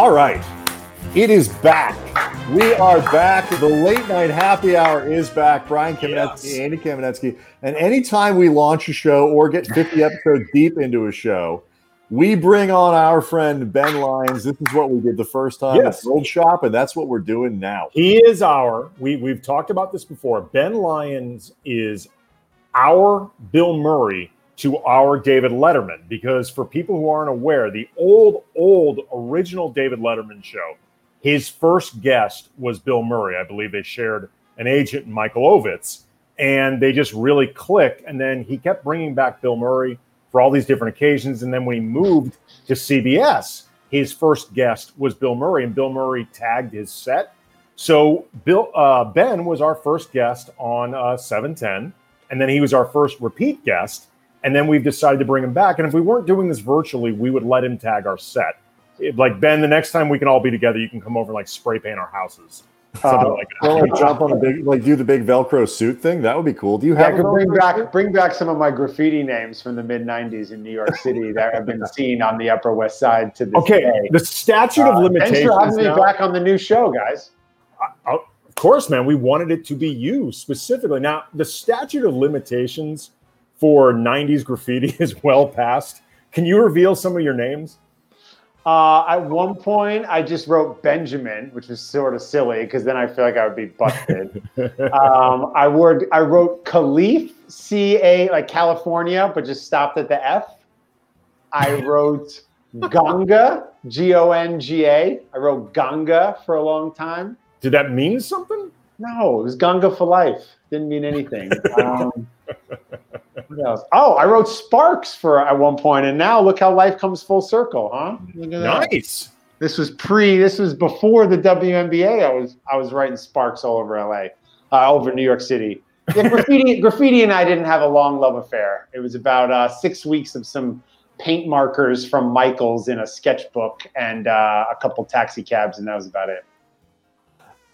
All right. It is back. We are back. The late night happy hour is back. Brian Kamenetsky, yes. Andy Kamenetsky. And anytime we launch a show or get 50 episodes deep into a show, we bring on our friend Ben Lyons. This is what we did the first time yes. at Gold Shop, and that's what we're doing now. He is our, we, we've talked about this before. Ben Lyons is our Bill Murray to our David Letterman because for people who aren't aware, the old, old original David Letterman show, his first guest was Bill Murray. I believe they shared an agent, Michael Ovitz, and they just really clicked. And then he kept bringing back Bill Murray for all these different occasions. And then when he moved to CBS, his first guest was Bill Murray, and Bill Murray tagged his set. So Bill uh, Ben was our first guest on uh, 710, and then he was our first repeat guest and then we've decided to bring him back. And if we weren't doing this virtually, we would let him tag our set. like Ben, the next time we can all be together, you can come over and like spray paint our houses. Uh, like, or like jump on a big, like do the big Velcro suit thing. That would be cool. Do you have? Yeah, bring back suit? bring back some of my graffiti names from the mid '90s in New York City that have been seen on the Upper West Side to this okay, day. the statute of uh, limitations. Thanks for having me back on the new show, guys. Uh, of course, man. We wanted it to be you specifically. Now, the statute of limitations for 90s graffiti is well past. Can you reveal some of your names? Uh, at one point, I just wrote Benjamin, which was sort of silly because then I feel like I would be busted. um, I would I wrote Khalif, C A like California, but just stopped at the F. I wrote Ganga, G O N G A. I wrote Ganga for a long time. Did that mean something? No, it was Ganga for life. Didn't mean anything. Um, Oh, I wrote Sparks for at one point, and now look how life comes full circle, huh? nice. That. This was pre. This was before the WNBA. I was I was writing Sparks all over LA, uh, over New York City. Yeah, graffiti, graffiti, and I didn't have a long love affair. It was about uh, six weeks of some paint markers from Michaels in a sketchbook and uh, a couple taxi cabs, and that was about it.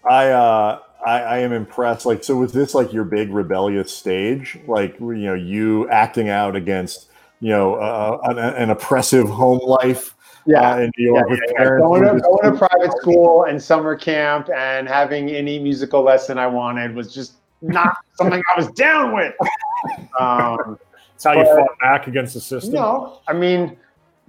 I uh, I, I, am impressed. Like, so was this like your big rebellious stage? Like, you know, you acting out against, you know, uh, an, an, oppressive home life. Yeah, uh, in New York yeah, with yeah, parents. Going to, going to private school and summer camp and having any musical lesson I wanted was just not something I was down with. Um, That's how but, you fought back against the system. No, I mean,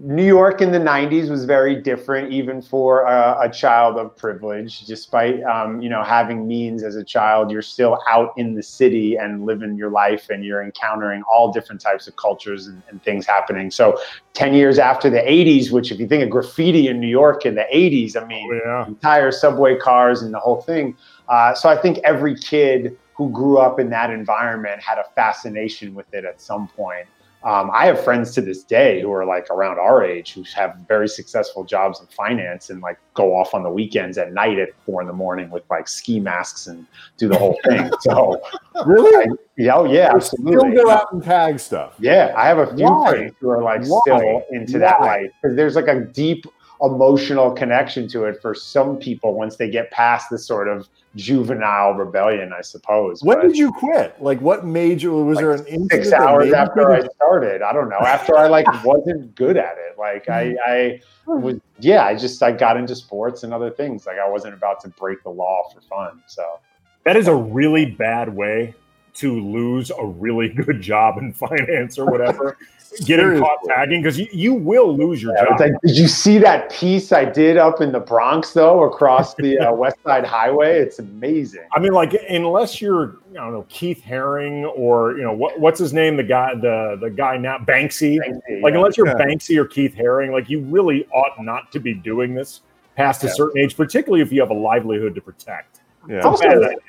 New York in the 90s was very different, even for a, a child of privilege. Despite, um, you know, having means as a child, you're still out in the city and living your life and you're encountering all different types of cultures and, and things happening. So 10 years after the 80s, which if you think of graffiti in New York in the 80s, I mean, oh, yeah. entire subway cars and the whole thing. Uh, so I think every kid who grew up in that environment had a fascination with it at some point. Um, I have friends to this day who are like around our age who have very successful jobs in finance and like go off on the weekends at night at four in the morning with like ski masks and do the whole thing. So really, I, yeah, oh yeah, absolutely. Still go out and tag stuff. Yeah, I have a few Why? friends who are like Why? still into Why? that life because there's like a deep emotional connection to it for some people once they get past the sort of juvenile rebellion, I suppose. When but, did you quit? Like, what made you? Was like there an six hours after I started? I don't know. After I like wasn't good at it. Like I, hmm. I was, yeah. I just I got into sports and other things. Like I wasn't about to break the law for fun. So that is a really bad way to lose a really good job in finance or whatever getting caught tagging because you, you will lose your yeah, job. Like, did you see that piece I did up in the Bronx though, across the uh, West Side Highway? It's amazing. I mean, like unless you're, I don't know, Keith Haring or you know what, what's his name, the guy, the the guy now, Banksy. Banksy like yeah. unless you're yeah. Banksy or Keith Haring, like you really ought not to be doing this past a certain age, particularly if you have a livelihood to protect. Yeah,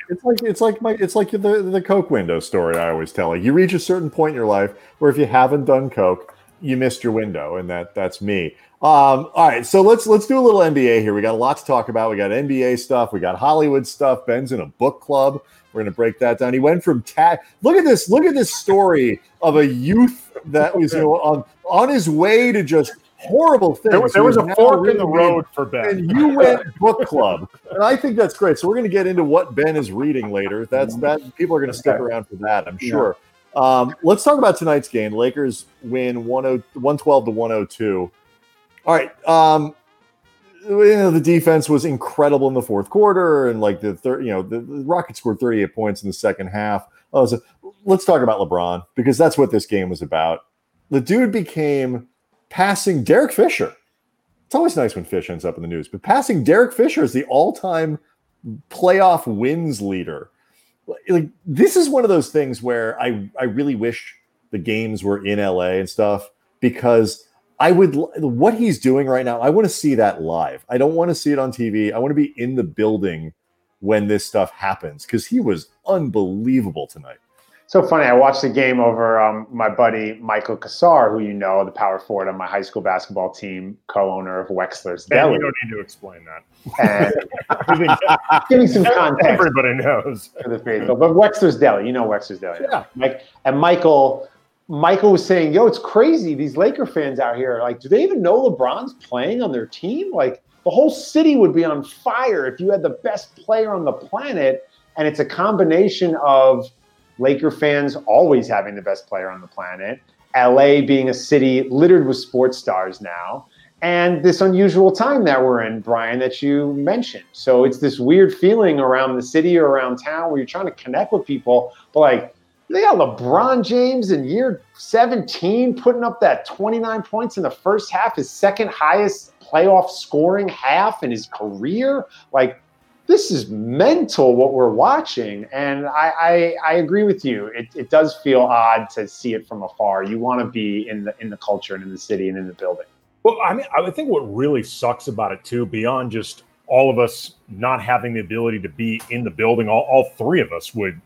it's like it's like my it's like the the Coke window story I always tell. Like you reach a certain point in your life where if you haven't done Coke, you missed your window, and that that's me. Um, all right, so let's let's do a little NBA here. We got a lot to talk about. We got NBA stuff. We got Hollywood stuff. Ben's in a book club. We're going to break that down. He went from tag. Look at this. Look at this story of a youth that was you know on on his way to just horrible things. There was, there was a fork in the road for Ben. And you went book club. And I think that's great. So we're going to get into what Ben is reading later. That's that people are going to stick around for that, I'm sure. Yeah. Um, let's talk about tonight's game. Lakers win 112 to 102. All right. Um, you know, the defense was incredible in the fourth quarter, and like the third, you know, the, the Rockets scored 38 points in the second half. Oh, so let's talk about LeBron because that's what this game was about. The dude became passing Derek Fisher. It's always nice when Fish ends up in the news, but passing Derek Fisher is the all-time playoff wins leader. Like this is one of those things where I I really wish the games were in LA and stuff because I would what he's doing right now. I want to see that live. I don't want to see it on TV. I want to be in the building when this stuff happens because he was unbelievable tonight. So funny. I watched the game over um, my buddy Michael Cassar, who you know, the power forward on my high school basketball team, co-owner of Wexler's Deli. you don't need to explain that. And giving some context. Everybody knows for the faithful, but Wexler's Deli, you know Wexler's Deli. Yeah. Mike and Michael. Michael was saying, "Yo, it's crazy. These Laker fans out here, like, do they even know LeBron's playing on their team? Like, the whole city would be on fire if you had the best player on the planet." And it's a combination of Laker fans always having the best player on the planet, LA being a city littered with sports stars now, and this unusual time that we're in, Brian, that you mentioned. So it's this weird feeling around the city or around town where you're trying to connect with people, but like they got LeBron James in year 17 putting up that 29 points in the first half, his second highest playoff scoring half in his career. Like this is mental what we're watching. And I, I, I agree with you. It, it does feel odd to see it from afar. You want to be in the in the culture and in the city and in the building. Well, I mean, I think what really sucks about it too, beyond just all of us not having the ability to be in the building, all, all three of us would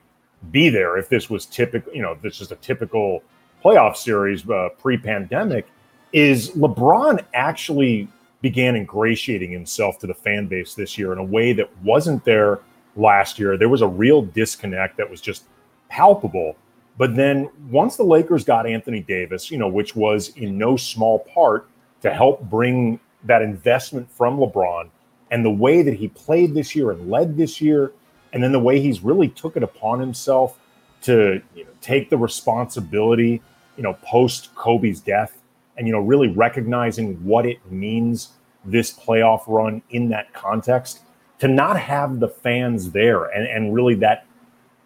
be there if this was typical, you know, this is a typical playoff series uh, pre-pandemic. Is LeBron actually began ingratiating himself to the fan base this year in a way that wasn't there last year. There was a real disconnect that was just palpable. But then once the Lakers got Anthony Davis, you know, which was in no small part to help bring that investment from LeBron and the way that he played this year and led this year, and then the way he's really took it upon himself to you know, take the responsibility, you know, post Kobe's death and you know really recognizing what it means this playoff run in that context to not have the fans there and, and really that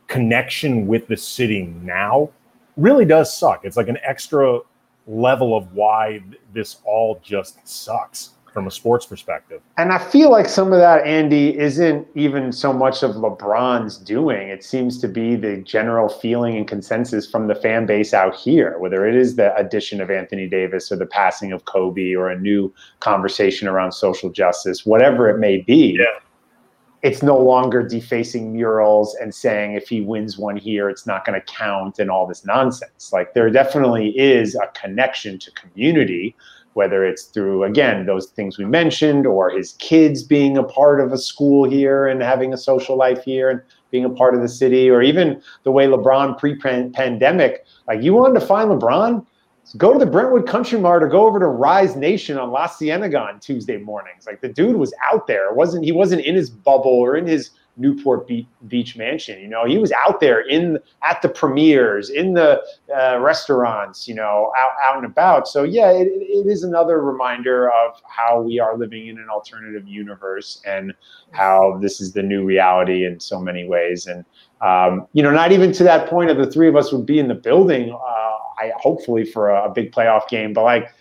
connection with the city now really does suck. It's like an extra level of why this all just sucks from a sports perspective. And I feel like some of that, Andy, isn't even so much of LeBron's doing. It seems to be the general feeling and consensus from the fan base out here, whether it is the addition of Anthony Davis or the passing of Kobe or a new conversation around social justice, whatever it may be. Yeah. It's no longer defacing murals and saying if he wins one here, it's not going to count and all this nonsense. Like there definitely is a connection to community whether it's through again those things we mentioned or his kids being a part of a school here and having a social life here and being a part of the city or even the way lebron pre-pandemic like you wanted to find lebron? Go to the brentwood country mart or go over to rise nation on la cienega on tuesday mornings. Like the dude was out there. It wasn't he wasn't in his bubble or in his Newport Beach mansion. You know, he was out there in at the premieres, in the uh, restaurants, you know, out, out and about. So yeah, it, it is another reminder of how we are living in an alternative universe and how this is the new reality in so many ways. And um, you know, not even to that point of the three of us would be in the building. Uh, I hopefully for a, a, big playoff game, but like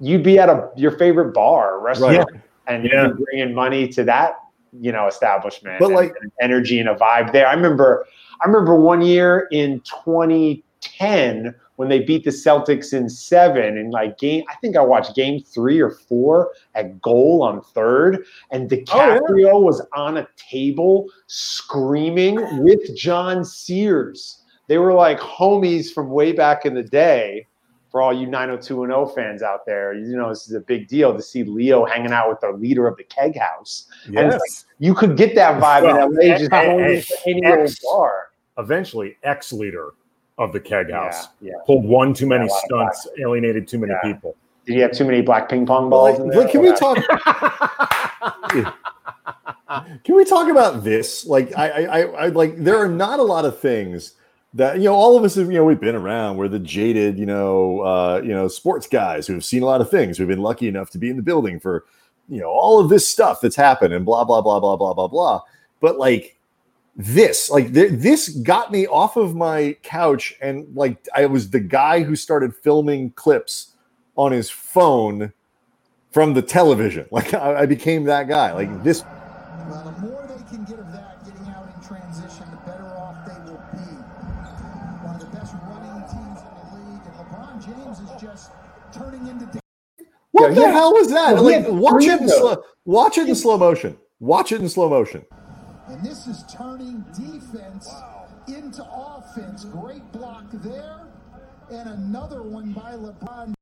you'd be at a your favorite bar, restaurant, right. and yeah. money to that you know establishment but like and energy and a vibe there. I remember i remember one year in 2010 when they beat the celtics in seven and like game i think i watched game three or four at goal on third and DiCaprio oh, yeah. was on a table screaming with john sears. They were like homies from way back in the day for all you 90210 fans out there, you know, this is a big deal to see Leo hanging out with the leader of the keg house. Yes. Like, you could get that vibe well, in LA just any old bar. Eventually, ex leader of the keg house yeah, yeah. pulled one too many stunts, alienated too many yeah. people. Did you have too many black ping pong balls? Well, like, can we talk? can we talk about this? Like, I, I, I, like, there are not a lot of things that you know all of us have you know we've been around we're the jaded you know uh you know sports guys who've seen a lot of things we've been lucky enough to be in the building for you know all of this stuff that's happened and blah blah blah blah blah blah blah. But like this, like th- this got me off of my couch and like I was the guy who started filming clips on his phone from the television. Like I, I became that guy. Like this. What Yeah, the hell was that? Well, like watch it in slow. Watch it in slow motion. Watch it in slow motion. And this is turning defense into offense. Great block there, and another one by LeBron.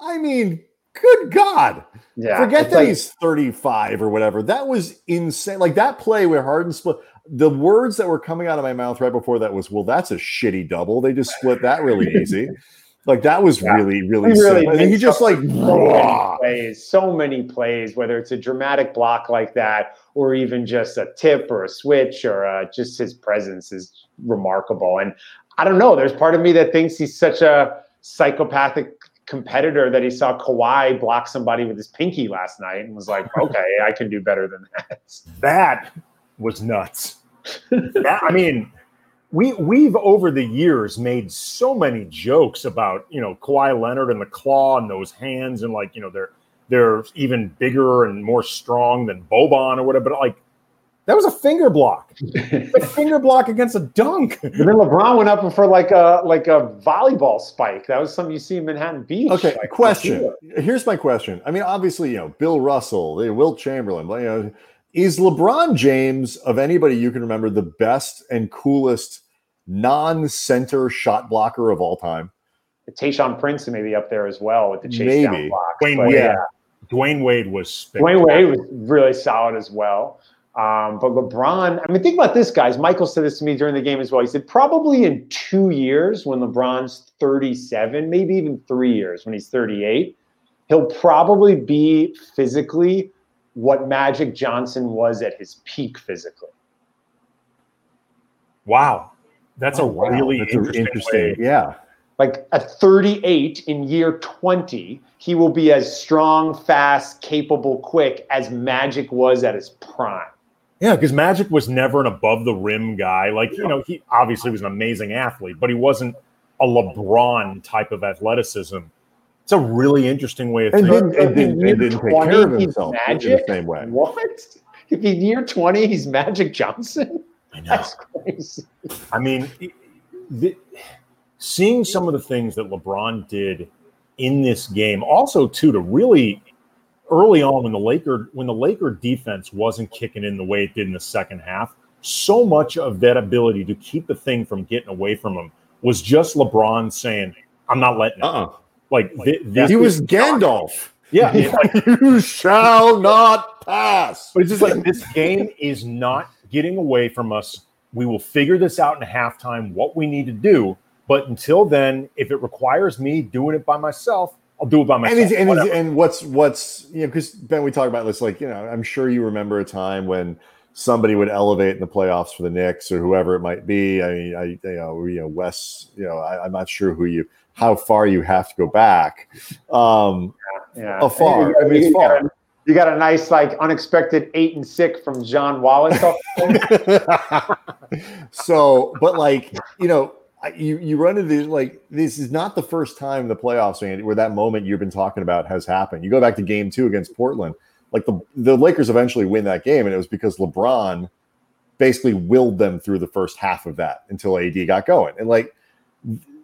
I mean, good God. Yeah, Forget that like- he's 35 or whatever. That was insane. Like that play where Harden split the words that were coming out of my mouth right before that was, well, that's a shitty double. They just split that really easy. Like that was Yeah. really, really, He really. And he just like so many plays, so many plays, whether it's a dramatic block like that or even just a tip or a switch or uh, just his presence is remarkable. And I don't know, there's part of me that thinks he's such a psychopathic competitor that he saw Kawhi block somebody with his pinky last night and was like, okay, I can do better than that. That was nuts. That- I mean, we we've over the years made so many jokes about you know Kawhi Leonard and the claw and those hands and like you know they're they're even bigger and more strong than Boban or whatever. But like that was a finger block, a finger block against a dunk. And then LeBron went up for like a like a volleyball spike. That was something you see in Manhattan Beach. Okay, Like, question. Here's my question. I mean, obviously, you know, Bill Russell, Wilt Chamberlain, you know, is LeBron James of anybody you can remember the best and coolest non-center shot blocker of all time? Tayshaun Prince may be up there as well with the chase Maybe. down blocks. Dwyane but Wade, yeah. Dwyane Wade was Dwyane. Wade was really solid as well. Um, but LeBron, I mean, think about this, guys. Michael said this to me during the game as well. He said probably in two years, when LeBron's 37, maybe even three years when he's 38, he'll probably be physically what Magic Johnson was at his peak physically. Wow, that's Oh, a wow. really That's an interesting, way. Yeah. Like at 38 in year 20, he will be as strong, fast, capable, quick as Magic was at his prime. Yeah, because Magic was never an above the rim guy. Like, you know, he obviously was an amazing athlete, but he wasn't a LeBron type of athleticism. It's a really interesting way of And thinking. didn't, and didn't, and didn't take care of he's himself in the Magic? same way. What? If in year 20 he's Magic Johnson? I know. That's crazy. I mean, the, seeing some of the things that LeBron did in this game, also too, to really early on when the Laker when the Laker defense wasn't kicking in the way it did in the second half, so much of that ability to keep the thing from getting away from him was just LeBron saying, "I'm not letting it." Uh-uh. Like thi- this He was is- Gandalf. yeah, it's like you shall not pass. But it's just like this game is not getting away from us. We will figure this out in halftime, what we need to do. But until then, if it requires me doing it by myself, I'll do it by myself. and he's, and, he's, and what's what's you know because Ben we talk about this like you know I'm sure you remember a time when somebody would elevate in the playoffs for the Knicks or whoever it might be. I mean I you know you know Wes you know I, I'm not sure who you how far you have to go back. Um, Yeah. Afar. I mean, it's you got far. a- You got a nice, like, unexpected eight and six from John Wallace. off the bench. so, but like you know, you you run into these like this is not the first time the playoffs, where that moment you've been talking about has happened. You go back to Game Two against Portland, like the the Lakers eventually win that game, and it was because LeBron basically willed them through the first half of that until AD got going, and like.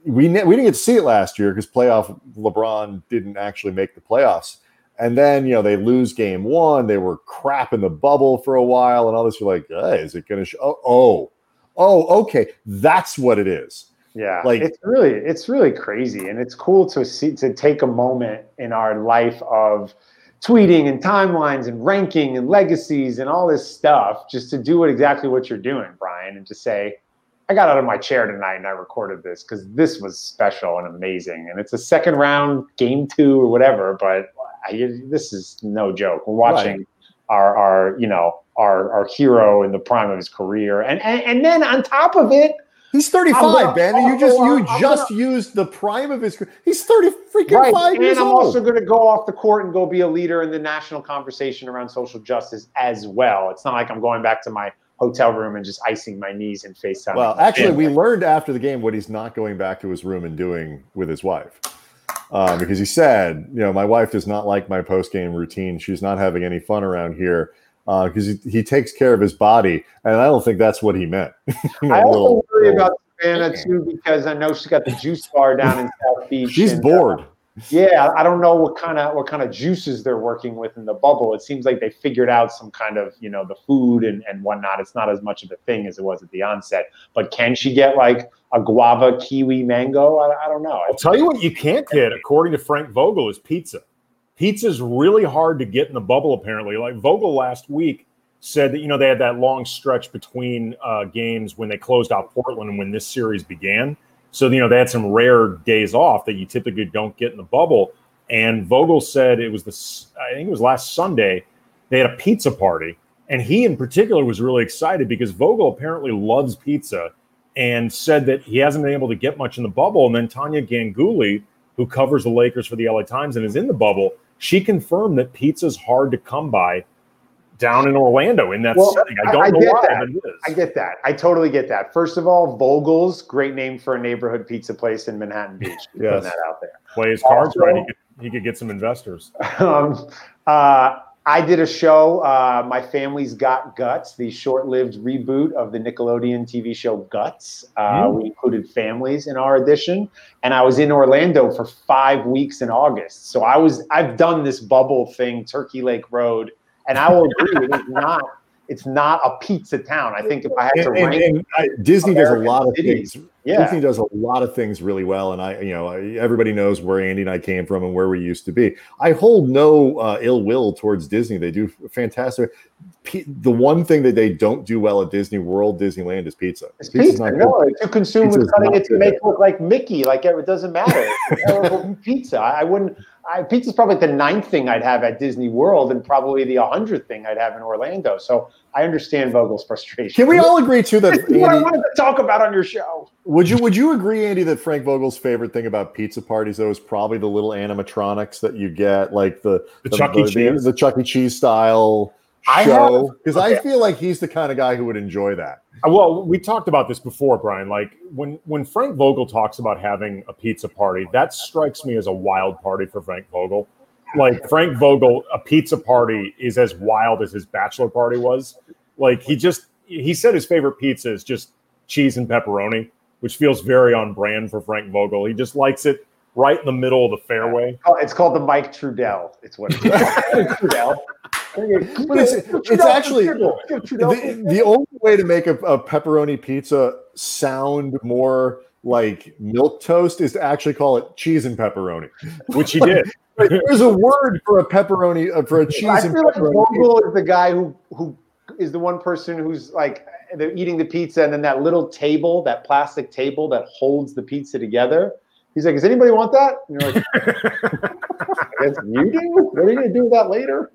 We, ne- we didn't get to see it last year because playoff LeBron didn't actually make the playoffs. And then, you know, they lose game one. They were crap in the bubble for a while and all this. You're like, hey, is it going to show? Oh, oh, oh, okay. That's what it is. Yeah, Like- it's really it's really crazy, and it's cool to see to take a moment in our life of tweeting and timelines and ranking and legacies and all this stuff, just to do it exactly what you're doing, Brian, and to say, I got out of my chair tonight and I recorded this because this was special and amazing, and it's a second round game two or whatever, but I, this is no joke. We're watching our our you know our our hero in the prime of his career, and and, and then on top of it He's 35, gonna- Ben. and you I'm just gonna- you just used the prime of his career. He's 30 freaking Right, five and years I'm old. also going to go off the court and go be a leader in the national conversation around social justice as well. It's not like I'm going back to my hotel room and just icing my knees and FaceTime. Well, actually, we learned after the game what he's not going back to his room and doing with his wife. Um, because he said, you know, my wife does not like my post game routine. She's not having any fun around here because he, he takes care of his body. And I don't think that's what he meant. You know, I also little- worry little- about Savannah too because I know she's got the juice bar down in South Beach. She's and, uh, bored. Yeah, I don't know what kind of what kind of juices they're working with in the bubble. It seems like they figured out some kind of you know the food and and whatnot. It's not as much of a thing as it was at the onset. But can she get like a guava, kiwi, mango? I, I don't know. I'll tell you what you can't get, according to Frank Vogel, is pizza. Pizza's really hard to get in the bubble, apparently. Like Vogel last week said that, you know, they had that long stretch between uh, games when they closed out Portland and when this series began. So, you know, they had some rare days off that you typically don't get in the bubble. And Vogel said it was this, I think it was last Sunday, they had a pizza party. And he in particular was really excited because Vogel apparently loves pizza and said that he hasn't been able to get much in the bubble. And then Tania Ganguli, who covers the Lakers for the LA Times and is in the bubble, she confirmed that pizza's hard to come by down in Orlando in that Well, setting. I I- don't I know get why, that. but it is. I get that. I totally get that. First of all, Vogel's great name for a neighborhood pizza place in Manhattan Beach. Yes. Putting that out there. Play his cards Also- right. He could, he could get some investors. um, uh, I did a show, uh, My Family's Got Guts, the short lived reboot of the Nickelodeon TV show Guts. Uh, Mm. We included families in our edition. And I was in Orlando for five weeks in August. So I was, I've done this bubble thing, Turkey Lake Road. And I will agree, it is not, it's not a pizza town. I think if I had to And, and- rank, and I, Disney does a lot of cities. things. yeah. Disney does a lot of things really well, and I, you know, I, everybody knows where Andy and I came from and where we used to be. I hold no uh, ill will towards Disney; they do fantastic. P- the one thing that they don't do well at Disney World, Disneyland, is pizza. It's Pizza's pizza. good. No, if you consume with cutting it to make it look like Mickey, like it doesn't matter. Pizza. I I wouldn't. I, pizza's probably the ninth thing I'd have at Disney World, and probably the hundredth thing I'd have in Orlando. So I understand Vogel's frustration. Can we all agree too that This is what I wanted to talk about on your show. Would you would you agree, Andy, that Frank Vogel's favorite thing about pizza parties though is probably the little animatronics that you get, like the The Chuck E. Cheese. the Chuck E. Cheese style I show? Because I okay. feel like he's the kind of guy who would enjoy that. Uh, Well, we talked about this before, Brian. Like when when Frank Vogel talks about having a pizza party, that strikes me as a wild party for Frank Vogel. Like Frank Vogel, a pizza party is as wild as his bachelor party was. Like he just he said his favorite pizza is just cheese and pepperoni, which feels very on brand for Frank Vogel. He just likes it right in the middle of the fairway. Oh, it's called the Mike Trudell. It's what it's called. Trudell. It's, it's actually the, the only way to make a, a pepperoni pizza sound more like milk toast is to actually call it cheese and pepperoni. Which he did. There's a word for a pepperoni uh, for a cheese I and feel like pepperoni. pizza. Vogel is the guy who who is the one person who's like they're eating the pizza and then that little table, that plastic table that holds the pizza together. He's like, "Does anybody want that?" And you're like, "I guess you do. What are you gonna do with that later?"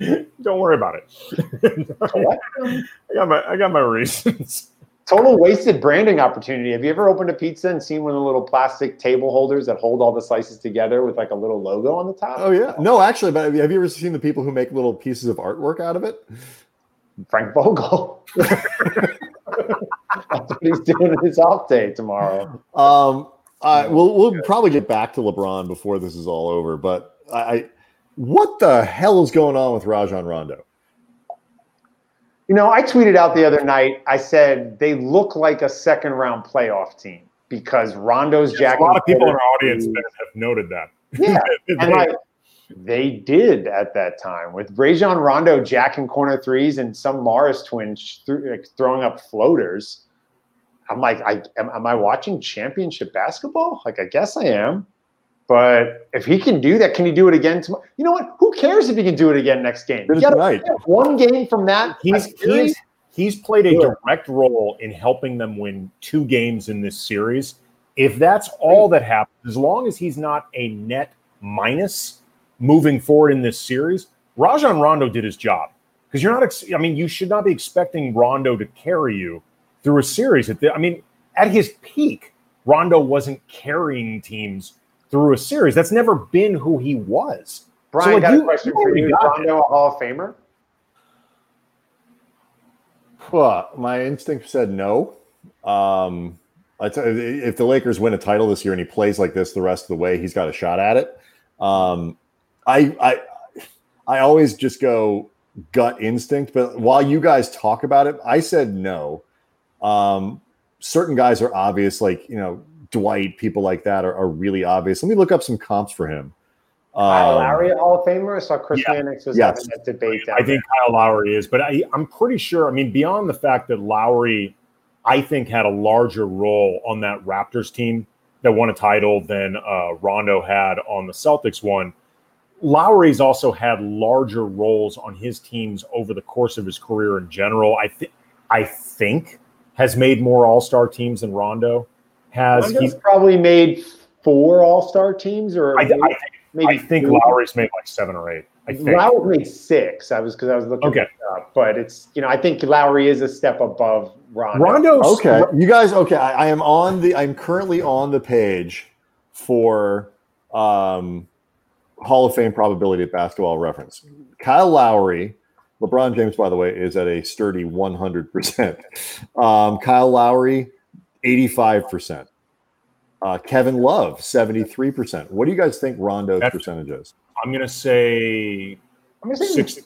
Don't worry about it. What? I got my I got my reasons. Total wasted branding opportunity. Have you ever opened a pizza and seen one of the little plastic table holders that hold all the slices together with like a little logo on the top? Oh yeah, no, actually, but have you ever seen the people who make little pieces of artwork out of it? Frank Vogel. That's what he's doing in his off day tomorrow. Um, I, we'll we'll probably get back to LeBron before this is all over, but I, I what the hell is going on with Rajon Rondo? You know, I tweeted out the other night. I said they look like a second round playoff team because Rondo's jacking a lot of people in our audience that have noted that. Yeah, and They- like they did at that time with Rajon Rondo jacking corner threes and some Morris twins th- like, throwing up floaters. I'm like, I am, am I watching championship basketball? Like, I guess I am. But if he can do that, can he do it again tomorrow? You know what? Who cares if he can do it again next game? You Good gotta night. one game from that. he's he's he's played a Good. direct role in helping them win two games in this series. If that's all that happens, as long as he's not a net minus moving forward in this series, Rajon Rondo did his job. Because you're not, ex- I mean, you should not be expecting Rondo to carry you through a series. At the, I mean, at his peak, Rondo wasn't carrying teams through a series. That's never been who he was. Brian, So, like, got you- a question you for you. Is already got Rondo a Hall of Famer? Well, my instinct said no. Um, I if the Lakers win a title this year and he plays like this the rest of the way, he's got a shot at it. Um, I, I, I always just go gut instinct. But while you guys talk about it, I said no. Um, certain guys are obvious, like you know Dwight, people like that are, are really obvious. Let me look up some comps for him. Kyle Um, Lowry, Hall of Famer. I saw Chris yeah. Mannix was Yes. having that debate. Down I think Kyle Lowry is, but I, I'm pretty sure. I mean, beyond the fact that Lowry, I think, had a larger role on that Raptors team that won a title than uh, Rondo had on the Celtics one. Lowry's also had larger roles on his teams over the course of his career in general. I think, I think, has made more All Star teams than Rondo has. Rondo's He's, probably made four All Star teams, or I, maybe, I, think, maybe I think three. Lowry's made like seven or eight. I think. Lowry made six. I was because I was looking Okay. it up, but it's you know I think Lowry is a step above Rondo. Rondo's Okay, you guys. Okay, I, I am on the. I'm currently on the page for um, Hall of Fame probability at Basketball Reference. Kyle Lowry, LeBron James, by the way, is at a sturdy 100. percent um, Kyle Lowry, 85 percent. Uh, Kevin Love, 73 percent. What do you guys think Rondo's That's- percentage is? I'm gonna say I'm gonna say six.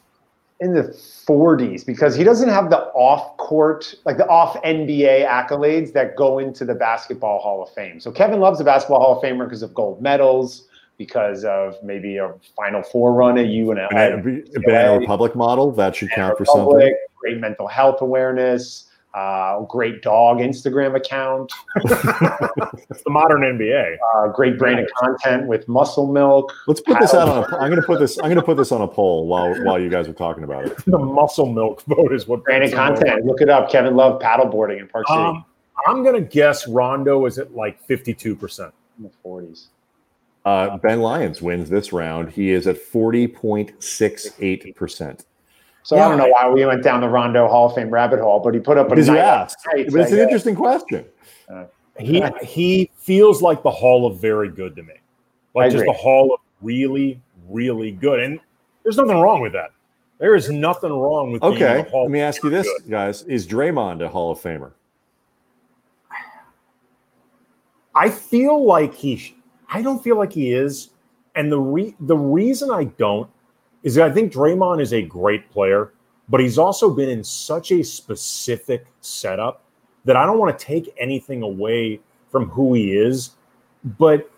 in the 40s because he doesn't have the off court, like the off NBA accolades that go into the Basketball Hall of Fame. So Kevin Love's a Basketball Hall of Famer because of gold medals, because of maybe a Final Four run at UNL. Banana, Banana Republic model that should count for something. Great mental health awareness, uh, great dog Instagram account, It's the modern NBA. uh, great brand of content with Muscle Milk. Let's put this out on. A, I'm going to put this. I'm going to put this on a poll while while you guys are talking about it. The muscle milk vote is what Brand of puts him over. content. Look it up. Kevin Love paddleboarding in Park City Um, I'm gonna guess Rondo is at like 52 percent. in the 40s. Uh, ben Lyons wins this round. He is at 40.68%. So I don't know why we went down the Rondo Hall of Fame rabbit hole, but he put up a Because you nice- asked. nice, But it's an interesting question. Uh, he he feels like the Hall of very good to me, I like just agree. the Hall of really really good. And there's nothing wrong with that. There is nothing wrong with being Okay. the Hall Let me of ask you this, good. guys. Is Draymond a Hall of Famer? I feel like he. I don't feel like he is, and the re, the reason I don't is that I think Draymond is a great player, but he's also been in such a specific setup that I don't want to take anything away from who he is, but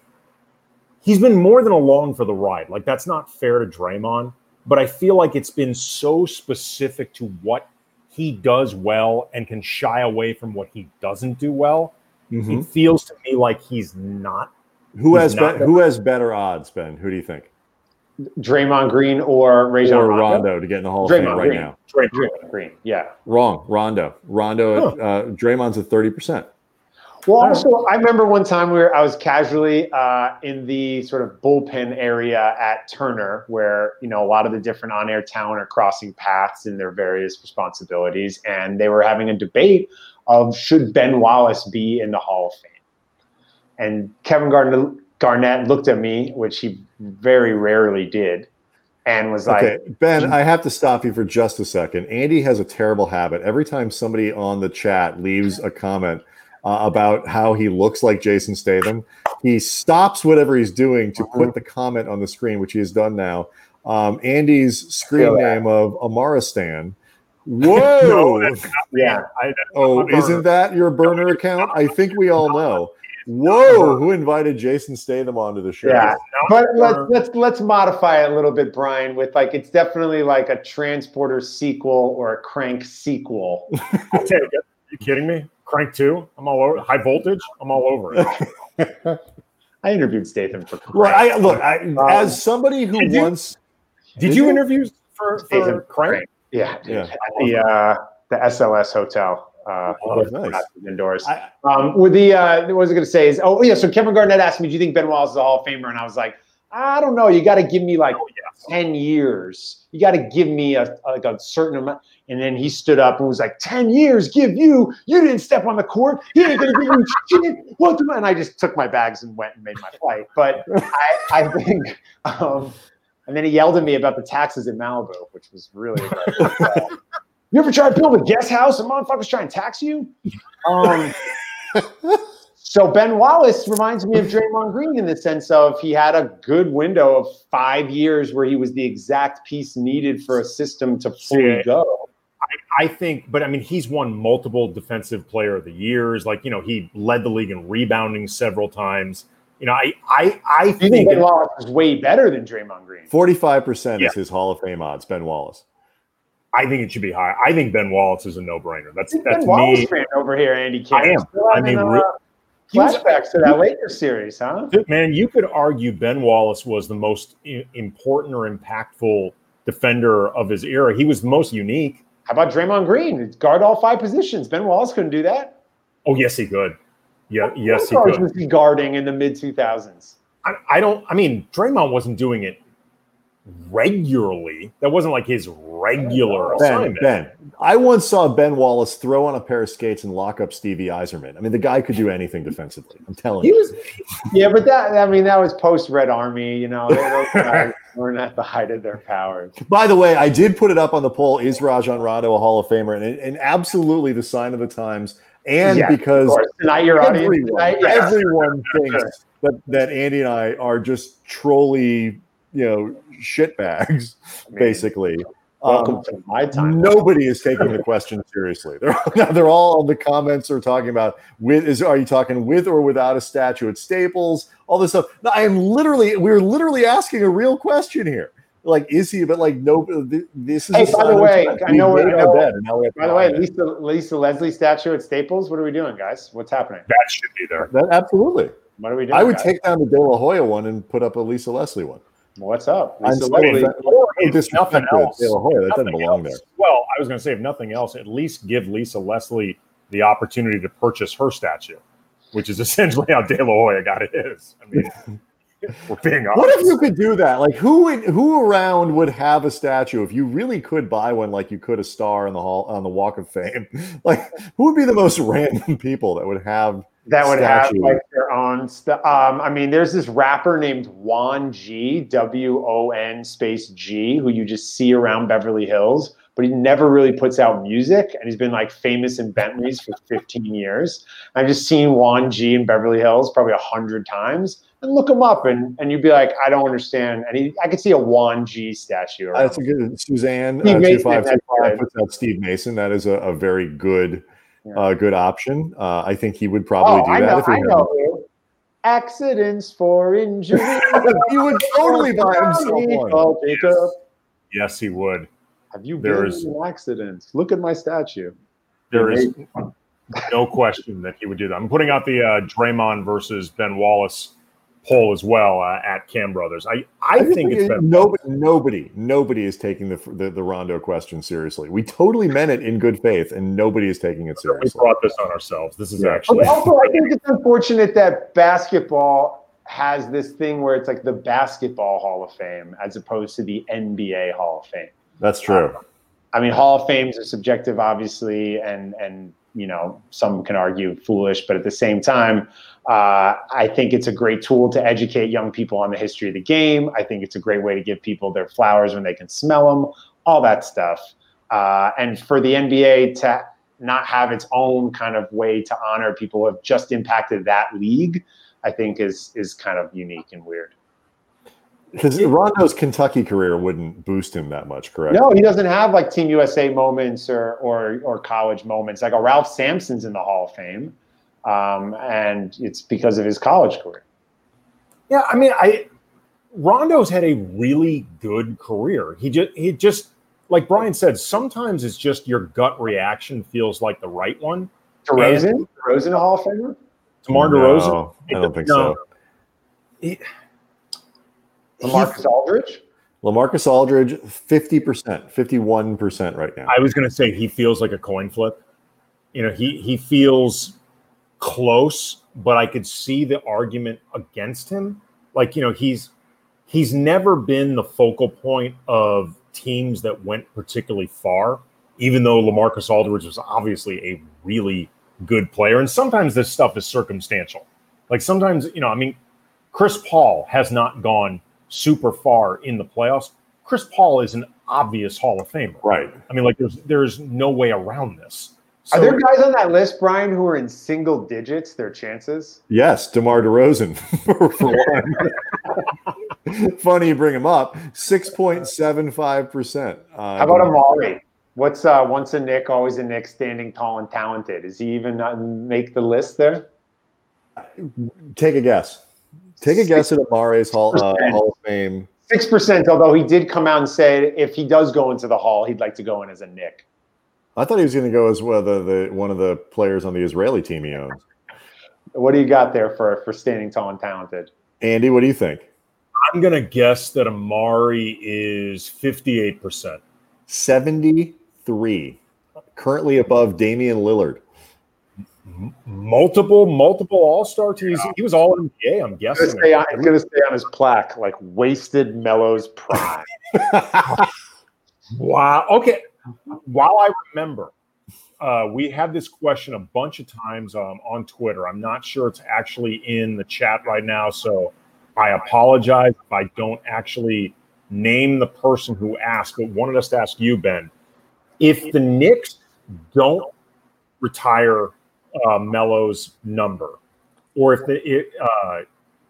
he's been more than along for the ride. Like that's not fair to Draymond, but I feel like it's been so specific to what he does well and can shy away from what he doesn't do well Mhm. it feels to me like he's not. Who He's has not be- who has better odds, Ben? Who do you think? Draymond Green or Rajon or Rondo? Rondo to get in the Hall of Fame right Green. now? Draymond. Draymond Green, yeah. Wrong. Rondo. Rondo. Uh, Draymond's at 30%. Well, also, I remember one time where I was casually uh, in the sort of bullpen area at Turner, where you know a lot of the different on-air talent are crossing paths in their various responsibilities, and they were having a debate of should Ben Wallace be in the Hall of Fame. And Kevin Garnett, Garnett looked at me, which he very rarely did, and was like, Okay, Ben, I have to stop you for just a second. Andy has a terrible habit. Every time somebody on the chat leaves a comment uh, about how he looks like Jason Statham, he stops whatever he's doing to Mm-hmm. put the comment on the screen, which he has done now. Um, Andy's screen name of Amaristan. Whoa! No, "Yeah, I, oh, isn't that your burner account? I think we all know. Whoa! Who invited Jason Statham onto the show? Yeah. But let's let's let's modify it a little bit, Brian. With like, it's definitely like a transporter sequel or a crank sequel. I'll take it. Are you kidding me? Crank two. I'm all over. High voltage. I'm all over it. I interviewed Statham for Well, Crank. I look I, Um, as somebody who did you- once Did Did you you? interview for, for Statham Crank? Yeah. Yeah. At the uh, the SLS hotel. Uh, Oh, nice. indoors. I- Um, with the uh, what was I going to say is oh yeah. So Kevin Garnett asked me, "Do you think Ben Wallace is a Hall of Famer?" And I was like, I don't know. You got to give me like Oh, yeah. 10 years. You got to give me a, like a certain amount. And then he stood up and was like, 10 years, give you. You didn't step on the court. He ain't going to give you shit. What the-" And I just took my bags and went and made my flight. But I, I think, um, and then he yelled at me about the taxes in Malibu, which was really. you ever try to build a guest house and motherfuckers try and tax you? Um, so Ben Wallace reminds me of Draymond Green in the sense of he had a good window of five years where he was the exact piece needed for a system to fully Yeah. go. I think, but I mean, he's won multiple defensive player of the years. Like, you know, he led the league in rebounding several times. You know, I I I think think Ben Wallace is way better than Draymond Green? Forty-five percent is his Hall of Fame odds. Ben Wallace. I think it should be high. I think Ben Wallace is a no brainer. That's Big that's Ben Wallace me. fan over here, Andy Kam. I am. I mean, uh, flashbacks to that Lakers series, huh? Man, you could argue Ben Wallace was the most important or impactful defender of his era. He was the most unique. How about Draymond Green? Guard all five positions. Ben Wallace couldn't do that. Oh, yes, he could. Yeah, yes, he What could. was he guarding in the mid 2000s? I, I don't. I mean, Draymond wasn't doing it regularly. That wasn't like his regular Ben, assignment. Ben. I once saw Ben Wallace throw on a pair of skates and lock up Stevie Yzerman. I mean, the guy could do anything defensively. I'm telling He you. was. Yeah, but that I mean that was post Red Army. You know, they- weren't at the height of their powers. By the way, I did put it up on the poll. Is Rajon Rondo a Hall of Famer? And, and absolutely the sign of the times. And Yeah, because Of tonight your audience. everyone, Tonight, yeah. everyone thinks that, that Andy and I are just trolly, you know, shitbags, I mean, basically. Welcome Um, to my time. Nobody is taking the question seriously. They're, they're all the comments are talking about with is are you talking with or without a statue at Staples? All this stuff. No, I am literally we're literally asking a real question here. Like, is he? But like, no. This is. Hey, by the of way, times. I We know what- made our bed, now we By the way, lie. Lisa Lisa Leslie statue at Staples. What are we doing, guys? What's happening? That should be there. That, absolutely. What are we doing? I would guys? take down the De La Hoya one and put up a Lisa Leslie one. What's up? I'm Lisa sorry, Leslie. that- if else, De La Hoya, that doesn't belong else- Well, I was going to say, if nothing else, at least give Lisa Leslie the opportunity to purchase her statue, which is essentially how De La Hoya got his. I mean, we're being honest. What if you could do that? Like, who would, who around would have a statue if you really could buy one, like you could a star on the hall on the Walk of Fame? Like, who would be the most random people that would have? That would have like their own stuff. Um, I mean, there's this rapper named Won G, W O N space G, who you just see around Beverly Hills, but he never really puts out music, and he's been like famous in Bentleys for 15 years. I've just seen Won G in Beverly Hills probably a hundred times, and look him up, and and you'd be like, I don't understand. And he, I could see a Won G statue. Around. That's a good Suzanne Steve uh, Mason, two five two that's puts out Steve Mason. That is a, a very good, Yeah. uh, good option. Uh, I think he would probably oh, do I that know, if he I had- know. who. Accidents for injury. he would totally buy himself one. Oh, Jacob. Yes, he would. Have you There been is- in accidents? Look at my statue. There is no question that he would do that. I'm putting out the uh, Draymond versus Ben Wallace poll as well uh, at Kam Brothers. I, I, think it's Ben. nobody, nobody, nobody is taking the, the the Rondo question seriously. We totally meant it in good faith, and nobody is taking it seriously. We seriously. brought this on ourselves. This is Yeah. actually But also, I think it's unfortunate that basketball has this thing where it's like the basketball Hall of Fame as opposed to the NBA Hall of Fame. That's true. I mean, Hall of Fames are subjective, obviously, and and you know some can argue foolish, but at the same time, uh, I think it's a great tool to educate young people on the history of the game. I think it's a great way to give people their flowers when they can smell them, all that stuff. Uh, and for the NBA to not have its own kind of way to honor people who have just impacted that league, I think is is kind of unique and weird. Because Rondo's Kentucky career wouldn't boost him that much, correct? No, he doesn't have like Team USA moments or or or college moments. Like a Ralph Sampson's in the Hall of Fame, um, and it's because of his college career. Yeah, I mean, I Rondo's had a really good career. He just he just like Brian said, sometimes it's just your gut reaction feels like the right one. DeRozan, DeRozan, a Hall of Famer. DeMar DeRozan, No, I don't think No. so. he- Lamarcus Aldridge. Lamarcus Aldridge, 50%, 51% right now. I was going to say he feels like a coin flip. You know, he he feels close, but I could see the argument against him. Like you know, he's he's never been the focal point of teams that went particularly far, even though Lamarcus Aldridge was obviously a really good player. And sometimes this stuff is circumstantial. Like sometimes, you know, I mean, Chris Paul has not gone super far in the playoffs. Chris Paul is an obvious Hall of Famer. Right. I mean, like there's there's no way around this. So, Are there guys on that list, Brian, who are in single digits? Their chances? Yes, DeMar DeRozan for, for one. Funny you bring him up. Six point seven five percent. Uh, How about Amar'e? What's uh, once a Knick, always a Knick, standing tall and talented? Is he even not make the list there? Take a guess. Take a guess at Amar'e's Hall, uh, Hall of Fame. Six percent. Although he did come out and say if he does go into the Hall, he'd like to go in as a Knick. I thought he was going to go as well, the, the one of the players on the Israeli team he owns. What do you got there for for standing tall and talented? Andy, what do you think? I'm gonna guess that Amar'e is 58 percent. 73. Currently above Damian Lillard. Multiple, multiple All Star teams. He was All NBA. I'm guessing. stay on, it's gonna stay on his plaque like wasted Melo's prime. Wow. Okay. While I remember, uh, we had this question a bunch of times um, on Twitter. I'm not sure it's actually in the chat right now, so I apologize if I don't actually name the person who asked, but wanted us to ask you, Ben. If the Knicks don't retire uh, Melo's number, or if they, it, uh,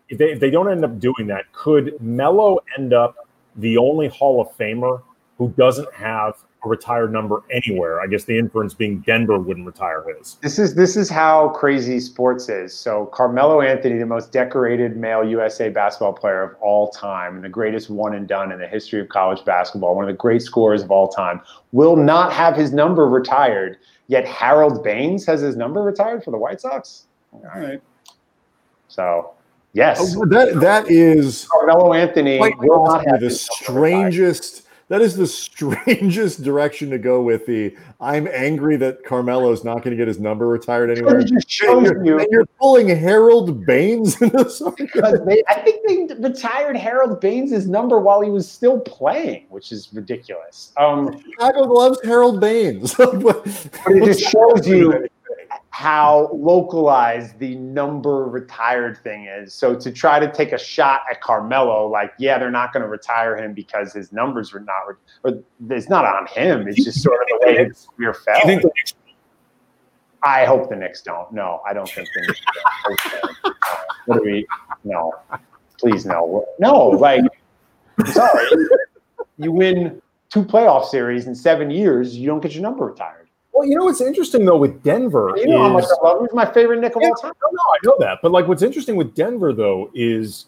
if they if they don't end up doing that, could Melo end up the only Hall of Famer who doesn't have a retired number anywhere? I guess the inference being Denver wouldn't retire his. This is this is how crazy sports is. So Carmelo Anthony, the most decorated male USA basketball player of all time, and the greatest one and done in the history of college basketball, one of the great scorers of all time, will not have his number retired. Yet Harold Baines has his number retired for the White Sox. All right. So yes, Oh, that that is Carmelo Anthony will not possibly have the his retired. strangest. That is the strangest direction to go with the. I'm angry that Carmelo's not going to get his number retired anywhere. It just shows And you you're, and you're pulling Harold Baines into because they, I think they retired Harold Baines' number while he was still playing, which is ridiculous. Um, Chicago loves Harold Baines. but it just shows you how localized the number retired thing is. So to try to take a shot at Carmelo, like, yeah, they're not going to retire him because his numbers were not, or it's not on him. It's just sort of the way his career fell. Do you think the Knicks I hope the Knicks don't. No, I don't think the Knicks don't. What do we? No, please no. No, like, I'm sorry. You win two playoff series in seven years, you don't get your number retired. Well, you know what's interesting though with Denver You know how much is I love him. He's my favorite Knick of all time. no, no, I know that. But like, what's interesting with Denver though is,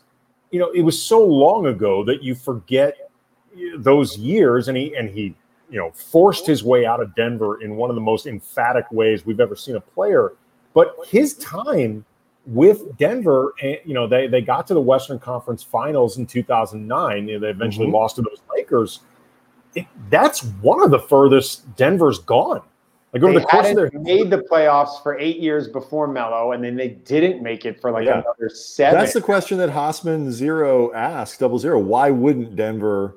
you know, it was so long ago that you forget those years, and he and he, you know, forced his way out of Denver in one of the most emphatic ways we've ever seen a player. But his time with Denver, eh, you know, they they got to the Western Conference Finals in 2009. You know, they eventually Mhm. lost to those Lakers. It- that's one of the furthest Denver's gone. Like over They the course of their made the playoffs for eight years before Melo, and then they didn't make it for like Yeah. another seven. That's the question that Haasman Zero asked, double zero. Why wouldn't Denver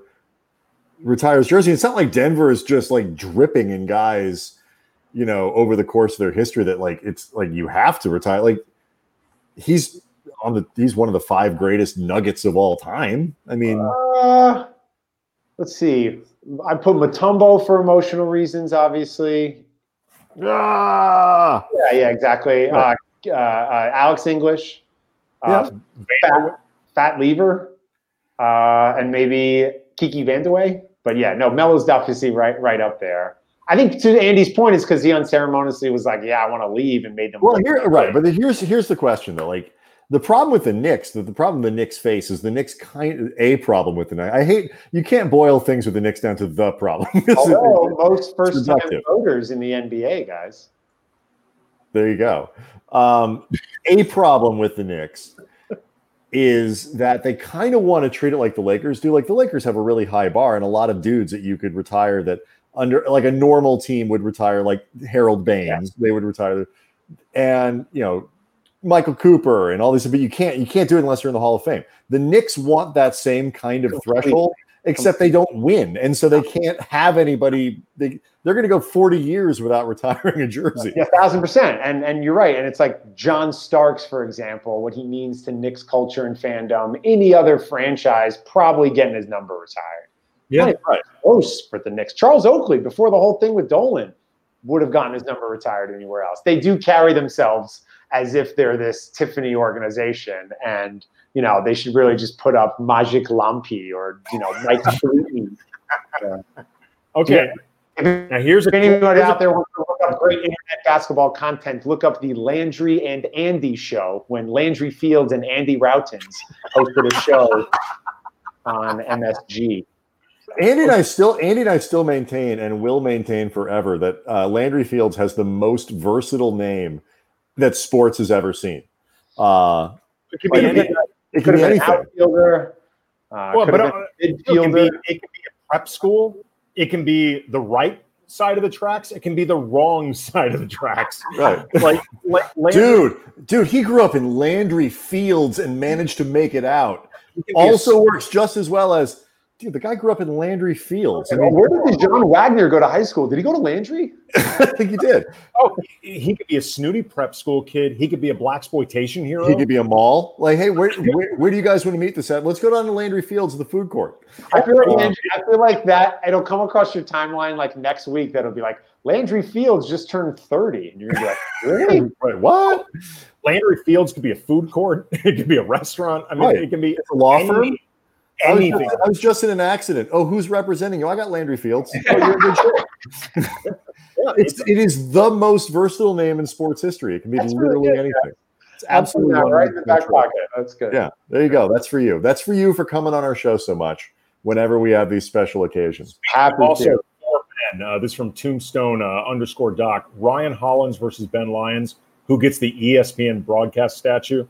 retire his jersey? It's not like Denver is just like dripping in guys, you know, over the course of their history that like it's like you have to retire. Like he's on the he's one of the five greatest nuggets of all time. I mean, Uh, let's see. I put Mutombo for emotional reasons, obviously. Ah, Yeah, yeah, exactly. Uh, uh, uh, Alex English, uh, Fat, Fat Lever, uh, and maybe Kiki Vandeweghe. But yeah, no, Melo's definitely right, right up there. I think to Andy's point is because he unceremoniously was like, "Yeah, I want to leave," and made them. Well, here, right, but here's here's the question though. Like the problem with the Knicks, the, the problem the Knicks face is the Knicks kind of a problem with the Knicks. I hate you can't boil things with the Knicks down to the problem. Although most first-time voters in the NBA, guys. There you go. Um, a problem with the Knicks is that they kind of want to treat it like the Lakers do. Like the Lakers have a really high bar, and a lot of dudes that you could retire that under like a normal team would retire, like Harold Baines, they would retire. And you know, Michael Cooper and all these, but you can't you can't do it unless you're in the Hall of Fame. The Knicks want that same kind of threshold, except they don't win, and so they can't have anybody. They they're going to go 40 years without retiring a jersey. Yeah, thousand percent. And and you're right. And it's like John Starks, for example, what he means to Knicks culture and fandom. Any other franchise probably getting his number retired. Yeah, right. Close for the Knicks. Charles Oakley, before the whole thing with Dolan, would have gotten his number retired anywhere else. They do carry themselves as if they're this Tiffany organization, and you know they should really just put up Maciej Lampe or you know Mike Sweetney. Okay. If Now here's a anybody here's a- out there wants to look up great internet basketball content, look up the Landry and Andy show when Landry Fields and Andy Rautins hosted a show on MSG. Andy and I still Andy and I still maintain and will maintain forever that uh, Landry Fields has the most versatile name that sports has ever seen. Uh, it could be it any, it Could can be an anything. outfielder. Uh, well, but uh, it can be it can be a prep school. It can be the right side of the tracks. It can be the wrong side of the tracks. Right. Like, like Landry- Dude, dude, he grew up in Landry Fields and managed to make it out. he can be a Also works just as well as dude, the guy grew up in Landry Fields. I, oh, mean, where did John Wagner go to high school? Did he go to Landry? I think he did. Oh, he he could be a snooty prep school kid. He could be a blaxploitation hero. He could be a mall. Like, hey, where, where, where do you guys want to meet this at? Let's go down to Landry Fields, the food court. I feel like Landry, I feel like that it'll come across your timeline like next week that'll be like Landry Fields just turned 30. And you're gonna be like, really? Right. What? Landry Fields could be a food court. It could be a restaurant. I mean, Right. it can be It's a law any- firm? I was, just, I was just in an accident. Oh, who's representing you? I got Landry Fields. Oh, you're good It's it is the most versatile name in sports history. It can be That's really literally good, anything. It's Absolutely. absolutely right in the back pocket. That's good. Yeah, there you go. That's for you. That's for you for coming on our show so much whenever we have these special occasions. Happy also men. Uh, this from Tombstone uh, underscore Doc. Ryan Hollins versus Ben Lyons. Who gets the ESPN broadcast statue?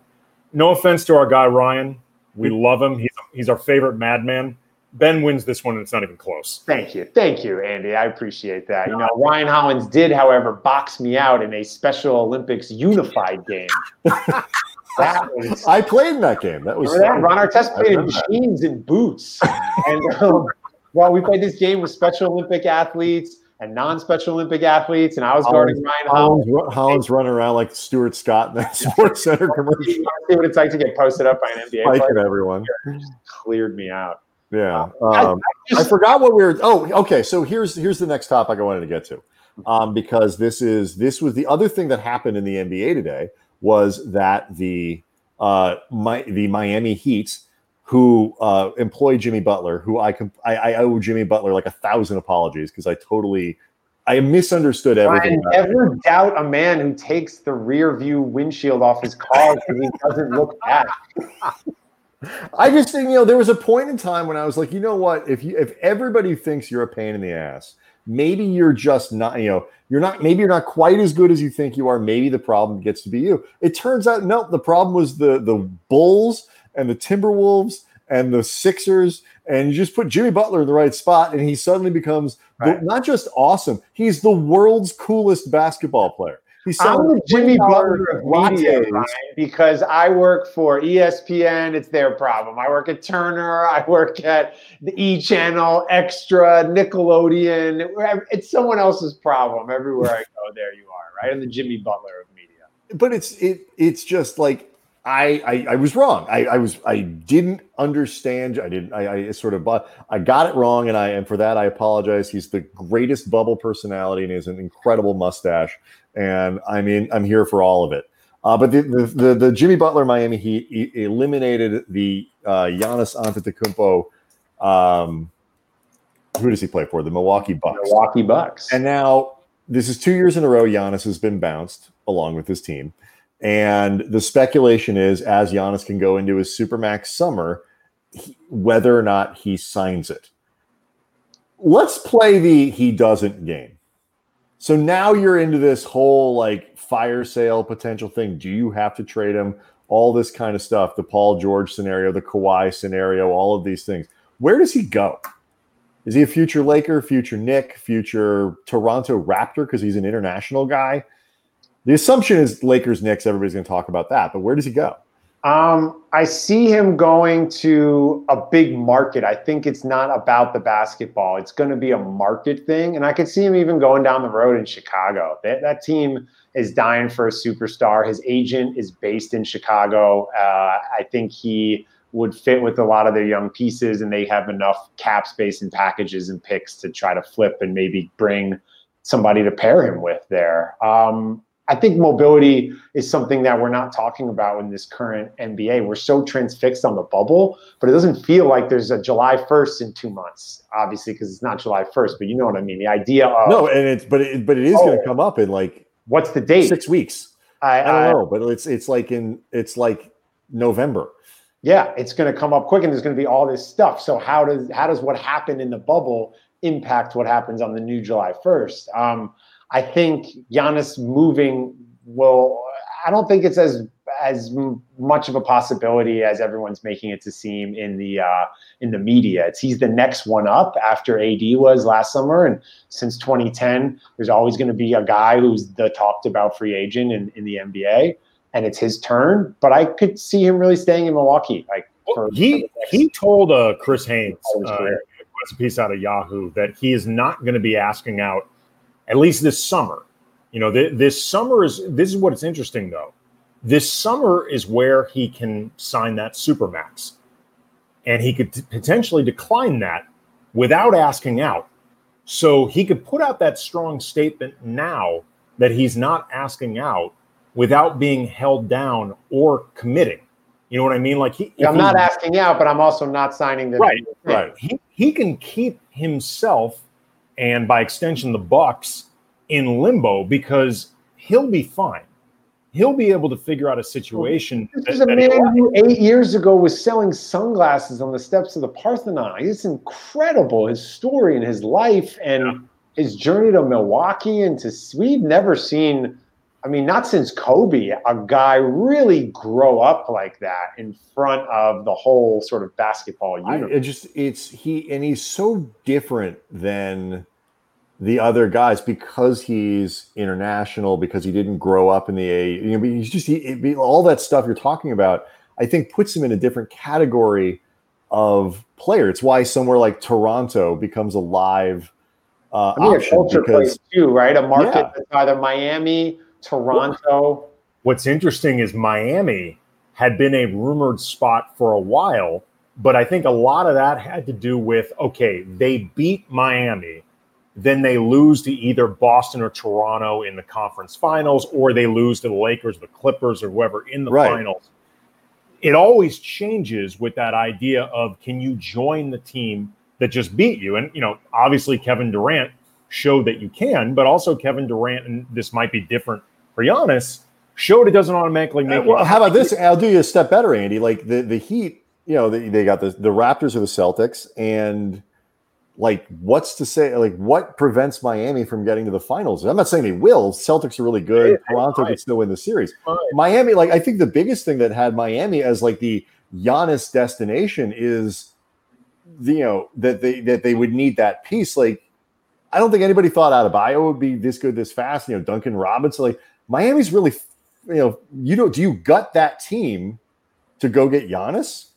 No offense to our guy Ryan. We love him. He's he's our favorite madman. Ben wins this one, and it's not even close. Thank you. Thank you, Andy. I appreciate that. You know, Ryan Hollins did, however, box me out in a Special Olympics unified game. that was I played in that game. That was that? Ron Artest I played in remember jeans and boots. and um, well, we played this game with Special Olympic athletes and non-Special Olympic athletes, and I was guarding Ryan. Hollins, ru- Hollins running around like Stuart Scott in that Sports Center commercial, See what it's like to get posted up by an NBA spiking player. everyone. Cleared me out. Yeah. I- Um, I forgot what we were. Oh, okay. So here's here's the next topic I wanted to get to, um, because this is this was the other thing that happened in the NBA today was that the uh, my the Miami Heat, who uh, employ Jimmy Butler, who I comp- I, I owe Jimmy Butler like a thousand apologies because I totally I misunderstood everything. Ryan, it. never doubt a man who takes the rear view windshield off his car because he doesn't look back. I just think you know there was a point in time when I was like, you know what? If you if everybody thinks you're a pain in the ass, maybe you're just not. You know, you're not. Maybe you're not quite as good as you think you are. Maybe the problem gets to be you. It turns out no, the problem was the the Bulls and the Timberwolves and the Sixers, and you just put Jimmy Butler in the right spot, and he suddenly becomes the- not just awesome. He's the world's coolest basketball player. He's I'm the Jimmy Butler of media. Ryan, because I work for ESPN. It's their problem. I work at Turner. I work at the E Channel, Extra, Nickelodeon. It's someone else's problem. Everywhere I go, there you are, right? I'm the Jimmy Butler of media. but it's it it's just like I I, I was wrong. I, I was I didn't understand. I didn't. I, I sort of but I got it wrong, and I and for that I apologize. He's the greatest bubble personality, and he has an incredible mustache. And I mean, I'm here for all of it. Uh, but the, the the the Jimmy Butler Miami Heat e- eliminated the uh, Giannis Antetokounmpo. Um, who does he play for? The Milwaukee Bucks. Milwaukee Bucks. And now this is two years in a row. Giannis has been bounced along with his team, and the speculation is as Giannis can go into his supermax summer, he- whether or not he signs it. Let's play the he doesn't game. So now you're into this whole like fire sale potential thing. Do you have to trade him? All this kind of stuff. The Paul George scenario, the Kawhi scenario, all of these things. Where does he go? Is he a future Laker, future Knick, future Toronto Raptor because he's an international guy? The assumption is Lakers, Knicks. Everybody's going to talk about that, but where does he go? Um, I see him going to a big market. I think it's not about the basketball. It's going to be a market thing, and I could see him even going down the road in Chicago. That, that team is dying for a superstar. His agent is based in Chicago. Uh, I think he would fit with a lot of their young pieces, and they have enough cap space and packages and picks to try to flip and maybe bring somebody to pair him with there. Um, I think mobility is something that we're not talking about in this current NBA. We're so transfixed on the bubble, but it doesn't feel like there's a July 1st in two months, obviously, because it's not July 1st, but you know what I mean. The idea of no, and it's but it, but it is Oh. going to come up in like what's the date? six weeks. I, I don't I- know, but it's it's like in it's like November. yeah, it's going to come up quick, and there's going to be all this stuff. So how does how does what happened in the bubble impact what happens on the new July 1st? Um, I think Giannis moving will. I don't think it's as as much of a possibility as everyone's making it to seem in the uh, in the media. It's he's the next one up after AD was last summer, and since 2010, there's always going to be a guy who's the talked about free agent in, in the NBA, and it's his turn. But I could see him really staying in Milwaukee, like for, for he next- he told uh, Chris Haynes, uh, a piece out of Yahoo, that he is not going to be asking out at least this summer. You know, th- this summer is this is what it's interesting though. This summer is where he can sign that supermax, and he could t- potentially decline that without asking out. So he could put out that strong statement now that he's not asking out without being held down or committing. You know what I mean? Like he, I'm he- not asking out, but I'm also not signing the Right, right. he he can keep himself and by extension the Bucks in limbo because he'll be fine. He'll be able to figure out a situation. This that- is a man who eight years ago was selling sunglasses on the steps of the Parthenon. It's incredible his story and his life and his journey to Milwaukee and to we've never seen. I mean, not since Kobe, a guy really grow up like that in front of the whole sort of basketball I, universe. it just it's he and he's so different than the other guys because he's international because he didn't grow up in the A. You know, he's just he, it- all that stuff you're talking about. I think puts him in a different category of player. It's why somewhere like Toronto becomes a live uh, I mean, a option culture because plays too, right? A market Yeah. that's either Miami, Toronto. What's interesting is Miami had been a rumored spot for a while, but I think a lot of that had to do with okay, they beat Miami, then they lose to either Boston or Toronto in the conference finals, or they lose to the Lakers, the Clippers, or whoever in the Right. finals. It always changes with that idea of can you join the team that just beat you? And you know, obviously Kevin Durant showed that you can, but also Kevin Durant, and this might be different for Giannis, showed it doesn't automatically make uh, well, it. how about this? I'll do you a step better, Andy. Like the the Heat, you know, they, they got the the Raptors or the Celtics, and like what's to say? Like what prevents Miami from getting to the finals? I'm not saying they will. Celtics are really good. Yeah, Toronto could still win the series. Miami, like I think the biggest thing that had Miami as like the Giannis destination is the, you know that they that they would need that piece. Like I don't think anybody thought Adebayo would be this good this fast. You know, Duncan Robinson. Like Miami's really, you know, you don't do you gut that team to go get Giannis?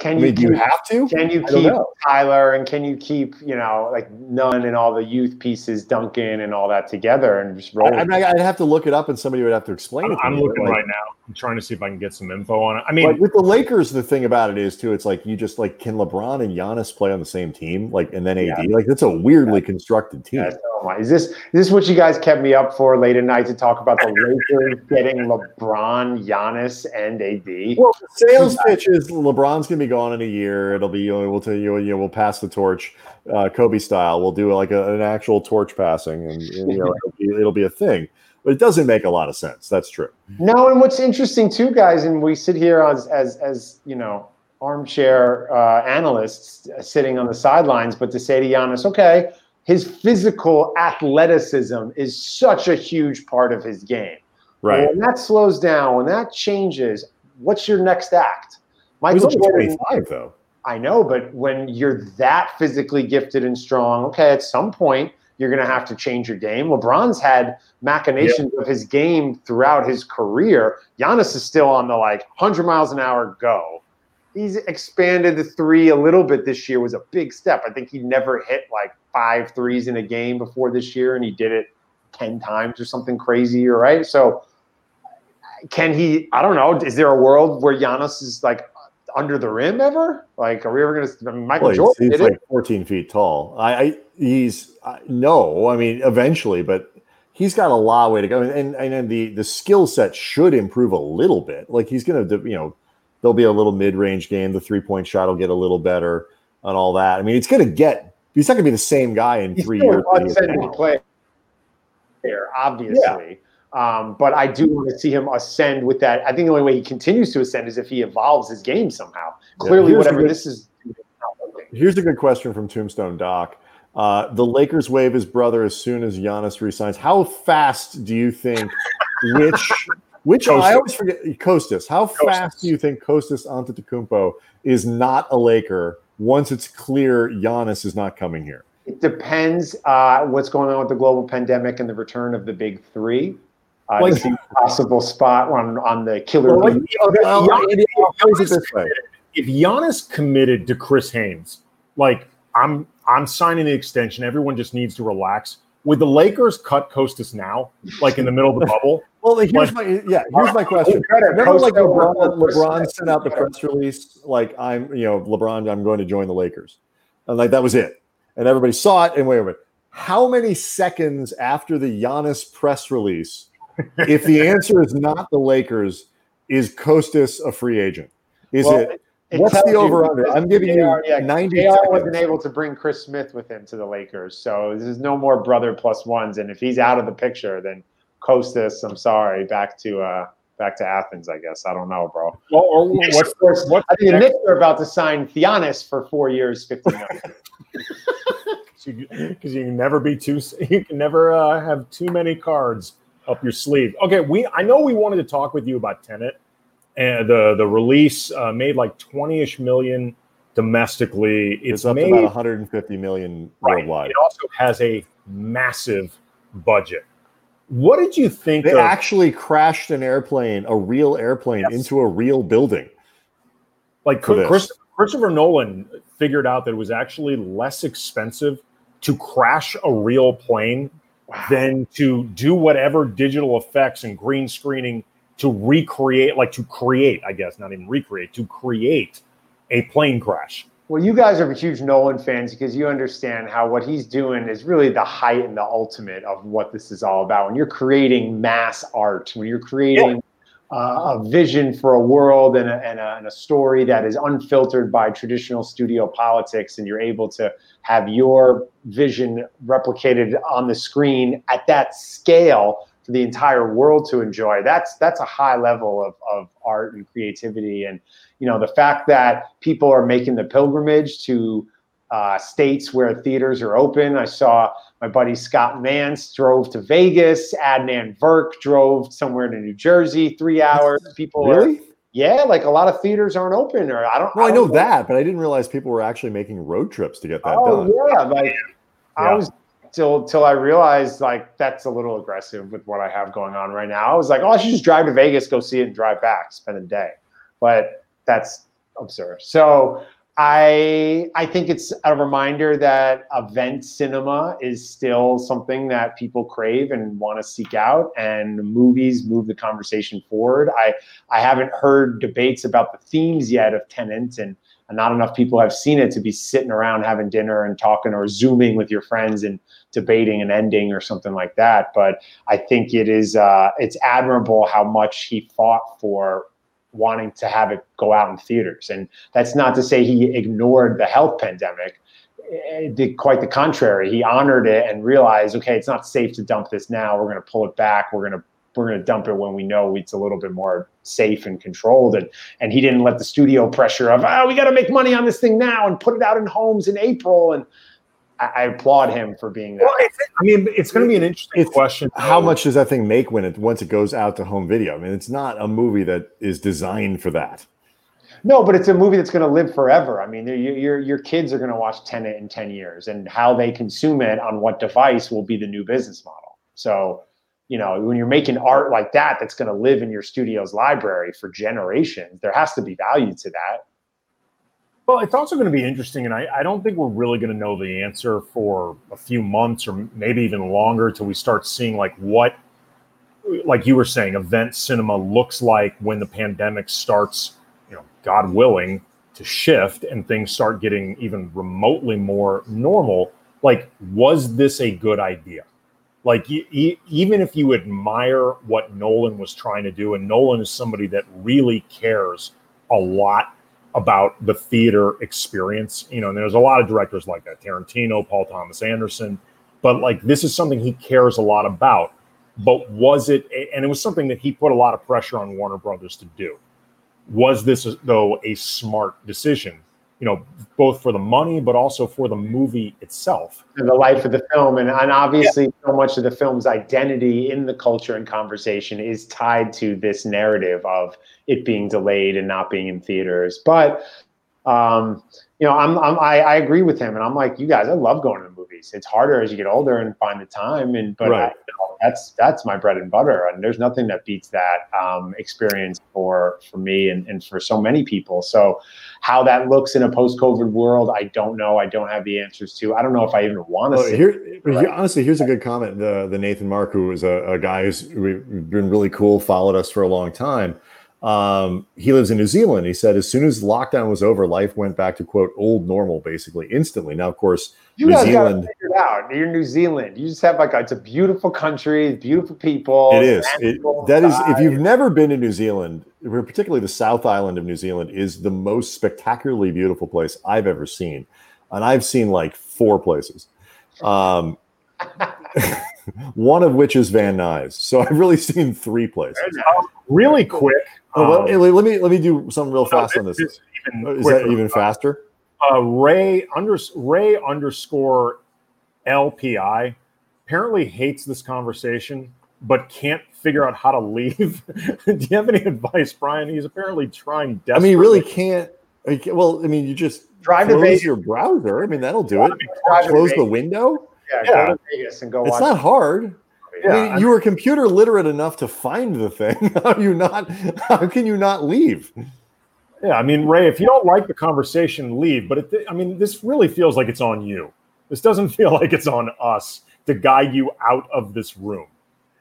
Can I you mean, do you keep- have to? Can you keep. Tyler and can you keep, you know, like Nunn and all the youth pieces, Duncan and all that together and just roll? I, I mean, I'd have to look it up, and somebody would have to explain it. I'm, to I'm me, but, looking like, right now. I'm trying to see if I can get some info on it. I mean, Like with the Lakers, the thing about it is too, it's like you just like can LeBron and Giannis play on the same team, like and then AD, like that's a weirdly constructed team. Yes, oh Is this is this what you guys kept me up for late at night to talk about the Lakers getting LeBron, Giannis, and AD? Well, the sales pitch is LeBron's gonna be gone in a year. It'll be you know, we'll tell you, you know, we'll pass the torch, uh, Kobe style. We'll do like a, an actual torch passing, and, and, you know it'll be, it'll be a thing. But it doesn't make a lot of sense. That's true. No, and what's interesting too, guys, and we sit here as as as you know armchair uh, analysts sitting on the sidelines, but to say to Giannis, okay, his physical athleticism is such a huge part of his game. Right. When that slows down, when that changes, what's your next act? Michael Jordan, 25 though. I know, but when you're that physically gifted and strong, okay, at some point you're going to have to change your game. LeBron's had machinations of his game throughout his career. Giannis is still on the like 100 miles an hour go. He's expanded the three a little bit this year was a big step. I think he never hit like five threes in a game before this year, and he did it 10 times or something crazy, right? So can he, I don't know, is there a world where Giannis is like under the rim ever? Like, are we ever going to? I mean, Michael well, Jordan he's, he's like 14 feet tall. I, I he's I, no, I mean, eventually, but he's got a long way to go, and and, and the the skill set should improve a little bit. Like he's going to, you know, there'll be a little mid range game. The three point shot will get a little better and all that. I mean, it's going to get. He's not going to be the same guy in he's three years. Player, obviously. Yeah. Um, but I do want to see him ascend with that. I think the only way he continues to ascend is if he evolves his game somehow. Clearly, yeah, whatever good, this is. Here's a good question from Tombstone Doc. Uh, the Lakers waive his brother as soon as Giannis resigns. How fast do you think? Which which Kostas. I always forget Kostas. How Kostas. fast do you think Kostas Antetokounmpo is not a Laker once it's clear Giannis is not coming here? It depends uh, what's going on with the global pandemic and the return of the big three uh, like, to possible spot on on the killer. Well, like, if Giannis committed to Chris Haynes, like I'm I'm signing the extension. Everyone just needs to relax. Would the Lakers cut Kostas now, like in the middle of the bubble? well, here's like, my yeah. Here's my question. Remember, like LeBron, LeBron sent out the press release, like I'm, you know, LeBron, I'm going to join the Lakers, and like that was it, and everybody saw it. And wait a minute, how many seconds after the Giannis press release if the answer is not the Lakers, is Kostas a free agent? Is well, it, it? What's the over under? I'm giving you yeah, 90 JR wasn't able to bring Chris Smith with him to the Lakers. So there's no more brother plus ones. And if he's out of the picture, then Kostas, I'm sorry, back to uh back to Athens, I guess. I don't know, bro. Well, or what's, what's, what's I think the Knicks are about to sign Giannis for four years, 50 million. Because you, you, can never be too, you can never uh, have too many cards up your sleeve. Okay, we I know we wanted to talk with you about Tenet and the the release uh, made like 20ish million domestically. It's, it's up made, to about 150 million right. worldwide. It also has a massive budget. What did you think? They of, actually crashed an airplane, a real airplane, yes. into a real building. Like Chris, Christopher Nolan figured out that it was actually less expensive to crash a real plane wow. than to do whatever digital effects and green screening to recreate, like to create, I guess, not even recreate, to create a plane crash. Well, you guys are huge Nolan fans because you understand how what he's doing is really the height and the ultimate of what this is all about. When you're creating mass art, when you're creating yeah. Uh, a vision for a world and a, and, a, and a story that is unfiltered by traditional studio politics, and you're able to have your vision replicated on the screen at that scale for the entire world to enjoy. That's that's a high level of, of art and creativity. And you know the fact that people are making the pilgrimage to uh, states where theaters are open i saw my buddy scott mance drove to vegas adnan virk drove somewhere to new jersey three hours people really? are yeah, like a lot of theaters aren't open, or I don't. Well, I, don't know, know, that, but I didn't realize people were actually making road trips to get that oh, done. yeah, like yeah. I was till till I realized like that's a little aggressive with what I have going on right now. I was like, oh, I should just drive to Vegas, go see it, and drive back, spend a day. But that's absurd. So I I think it's a reminder that event cinema is still something that people crave and want to seek out, and movies move the conversation forward. I I haven't heard debates about the themes yet of Tenet, and not enough people have seen it to be sitting around having dinner and talking or zooming with your friends and debating an ending or something like that. But I think it is uh, it's admirable how much he fought for wanting to have it go out in theaters. And that's not to say he ignored the health pandemic. Eh, it did quite the contrary. He honored it and realized, okay, it's not safe to dump this now. We're going to pull it back. We're going to we're going to dump it when we know it's a little bit more safe and controlled. And and he didn't let the studio pressure of, oh, we got to make money on this thing now and put it out in homes in April. And I, I applaud him for being that. Well, I mean, it's going to be an interesting it's, question. How much does that thing make when it once it goes out to home video? I mean, it's not a movie that is designed for that. No, but it's a movie that's going to live forever. I mean, your your kids are going to watch Tenet in ten years, and how they consume it on what device will be the new business model. So, you know, when you're making art like that, that's going to live in your studio's library for generations, there has to be value to that. Well, it's also going to be interesting, and I, I don't think we're really going to know the answer for a few months or maybe even longer till we start seeing like what, like you were saying, event cinema looks like when the pandemic starts, you know, God willing, to shift and things start getting even remotely more normal. Like, was this a good idea? Like, even if you admire what Nolan was trying to do, and Nolan is somebody that really cares a lot about the theater experience. You know, and there's a lot of directors like that Tarantino, Paul Thomas Anderson, but like this is something he cares a lot about. But was it, and it was something that he put a lot of pressure on Warner Brothers to do. Was this, though, a smart decision? You know, both for the money, but also for the movie itself. And the life of the film. And, and obviously, yeah. so much of the film's identity in the culture and conversation is tied to this narrative of it being delayed and not being in theaters. But, um, you know, I'm, I'm I, I, agree with him, and I'm like, you guys, I love going to movies. It's harder as you get older and find the time, and but right. I, you know, that's that's my bread and butter, and there's nothing that beats that um, experience for for me and, and for so many people. So, how that looks in a post-COVID world, I don't know. I don't have the answers to. I don't know if I even want to. Well, here, right? honestly, here's a good comment. The the Nathan Mark, who is a, a guy who's been really cool, followed us for a long time. Um, he lives in New Zealand. He said as soon as lockdown was over, life went back to quote old normal, basically instantly. Now, of course, you New guys Zealand figured out. You're New Zealand. You just have like a, it's a beautiful country, beautiful people. It is. It, that is. If you've never been to New Zealand, particularly the South Island of New Zealand, is the most spectacularly beautiful place I've ever seen, and I've seen like four places. Um, one of which is Van Nuys. So I've really seen three places. Really quick. Oh, um, let, let, me let me do something real fast on this. Is, is that even faster? Uh, Ray under Ray underscore LPI apparently hates this conversation, but can't figure out how to leave. do you have any advice, Brian? He's apparently trying. I mean, he really can't. Well, I mean, you just drive close your browser. I mean, that'll do it. Close the window. Yeah, yeah. go to Vegas and go. It's not hard. Yeah, I mean, you were computer literate enough to find the thing. How are you not? How can you not leave? Yeah, I mean, Ray, if you don't like the conversation, leave. But it, I mean, this really feels like it's on you. This doesn't feel like it's on us to guide you out of this room.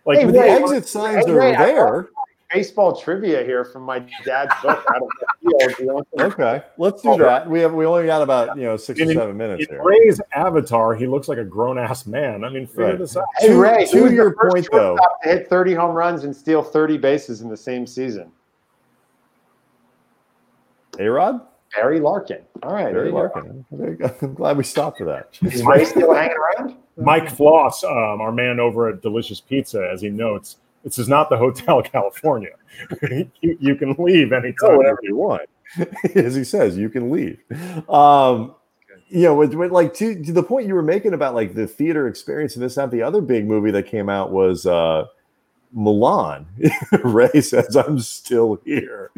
Like hey, the exit signs hey, are Ray, there baseball trivia here from my dad's book. Out of the field. okay, let's do that. We have we only got about you know six in, or seven minutes in here. Ray's avatar, he looks like a grown ass man. I mean, figure right. this out. Hey to, Ray, to your point though, to hit thirty home runs and steal thirty bases in the same season. A Rod. Barry Larkin. All right, Barry Larkin. I'm glad we stopped for that. Is Ray still hanging around? Mike Floss, um, our man over at Delicious Pizza, as he notes, this is not the Hotel California. you, you, can leave anytime. whenever you want. As he says, you can leave. Um, you know, with, with like to, to, the point you were making about like the theater experience and this, that, the other big movie that came out was uh, Mulan. Ray says, I'm still here.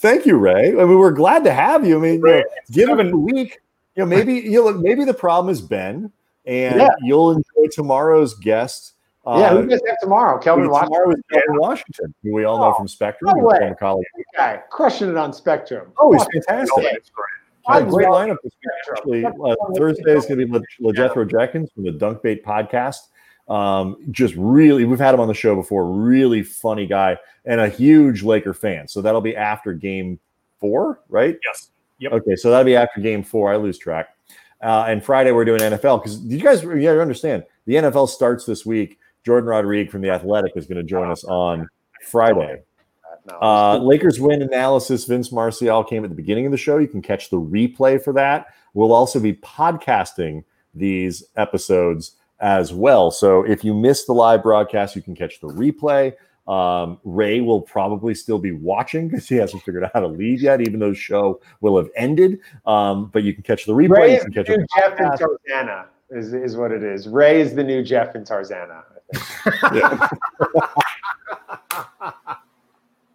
Thank you, Ray. I mean, we're glad to have you. I mean, you know, given a week, you know, maybe you know, maybe the problem is Ben, and yeah. you'll enjoy tomorrow's guest yeah, who uh, does have tomorrow? Kelvin Washington. Tomorrow is Kelvin Washington, who we all know oh, from Spectrum. No way. College. guy crushing it on Spectrum. Oh, he's fantastic. No great. Uh, great lineup this week. Actually, uh, Thursday is going to be Le- LeJethro Jenkins from the Dunkbait podcast. Um, just really, we've had him on the show before. Really funny guy and a huge Laker fan. So that'll be after game four, right? Yes. Yep. Okay, so that'll be after game four. I lose track. Uh, and Friday we're doing NFL because you guys, you gotta understand the NFL starts this week Jordan Rodriguez from The Athletic is going to join us on Friday. Uh, Lakers win analysis. Vince Marcial came at the beginning of the show. You can catch the replay for that. We'll also be podcasting these episodes as well. So if you missed the live broadcast, you can catch the replay. Um, Ray will probably still be watching because he hasn't figured out how to leave yet, even though the show will have ended. Um, but you can catch the replay. Ray you can catch Jeff and Tarzana is, is what it is. Ray is the new Jeff and Tarzana.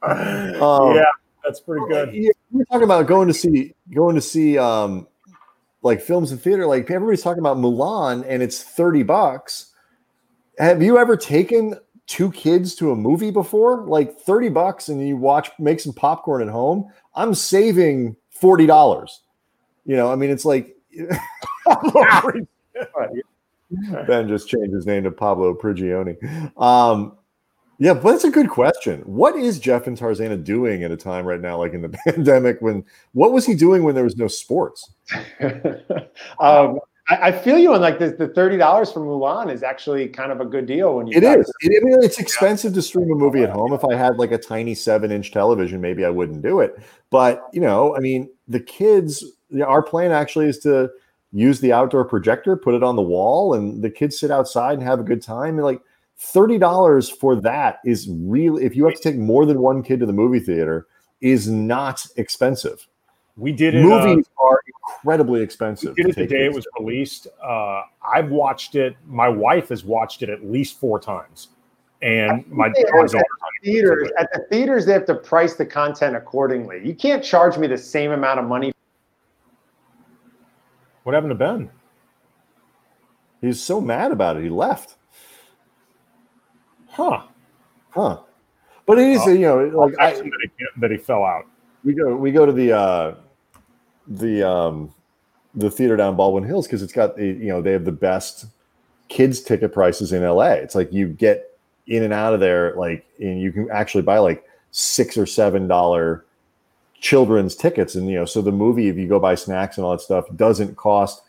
Um, yeah. That's pretty good. Yeah, We're talking about going to see going to see um like films and theater. Like everybody's talking about Mulan, and it's thirty bucks. Have you ever taken two kids to a movie before? Like thirty bucks, and you watch make some popcorn at home. I'm saving forty dollars. You know, I mean, it's like Ben just changed his name to Pablo Prigioni. Um, yeah, but that's a good question. What is Jeff and Tarzana doing at a time right now, like in the pandemic? When what was he doing when there was no sports? um, I, I feel you on like the, the thirty dollars for Mulan is actually kind of a good deal when you. It is. It, I mean, it's expensive to stream a movie at home. If I had like a tiny seven-inch television, maybe I wouldn't do it. But you know, I mean, the kids. Our plan actually is to use the outdoor projector, put it on the wall, and the kids sit outside and have a good time. And like thirty dollars for that is really. If you have to take more than one kid to the movie theater, is not expensive. We did it. Movies uh, are incredibly expensive. we did it the day it was to. released. Uh, I've watched it. My wife has watched it at least four times, and my think they daughter's have older. theaters at the theaters they have to price the content accordingly. You can't charge me the same amount of money. What happened to Ben? He's so mad about it. He left. Huh? Huh. But it is, Oh. you know, like I, that, he, that he fell out. we go we go to the uh the um the theater down Baldwin Hills because it's got the you know they have the best kids ticket prices in LA. It's like you get in and out of there like and you can actually buy like six or seven dollar children's tickets. And you know so the movie if you go buy snacks and all that stuff doesn't cost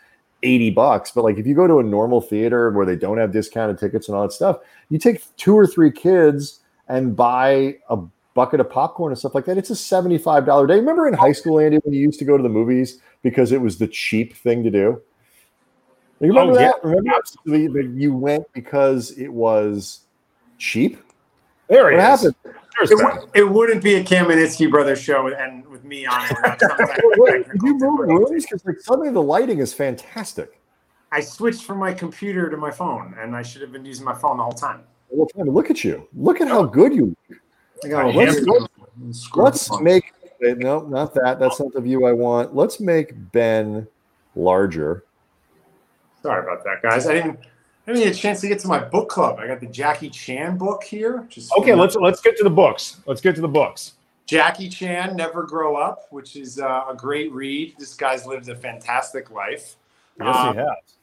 80 bucks. But like if you go to a normal theater where they don't have discounted tickets and all that stuff you take two or three kids and buy a bucket of popcorn and stuff like that. It's a $75 day. Remember in high school andy when you used to go to the movies because it was the cheap thing to do? You remember Oh, yeah. that? Remember that that you went because it was cheap? There he what is. happened It, w- it wouldn't be a Kamenetsky Brothers show and with me on it. without some type of Wait, you move difficulty. rooms? Because like suddenly the lighting is fantastic. I switched from my computer to my phone, and I should have been using my phone the whole time. Well, time to look at you. Look at how good you. I got a Let's- Let's make wait, no, not that. That's not the view I want. Let's make Ben larger. Sorry about that, guys. I didn't. I didn't get a chance to get to my book club. I got the Jackie Chan book here. Okay, let's let's get to the books. Let's get to the books. Jackie Chan, Never Grow Up, which is uh, a great read. This guy's lived a fantastic life. Yes, Um, he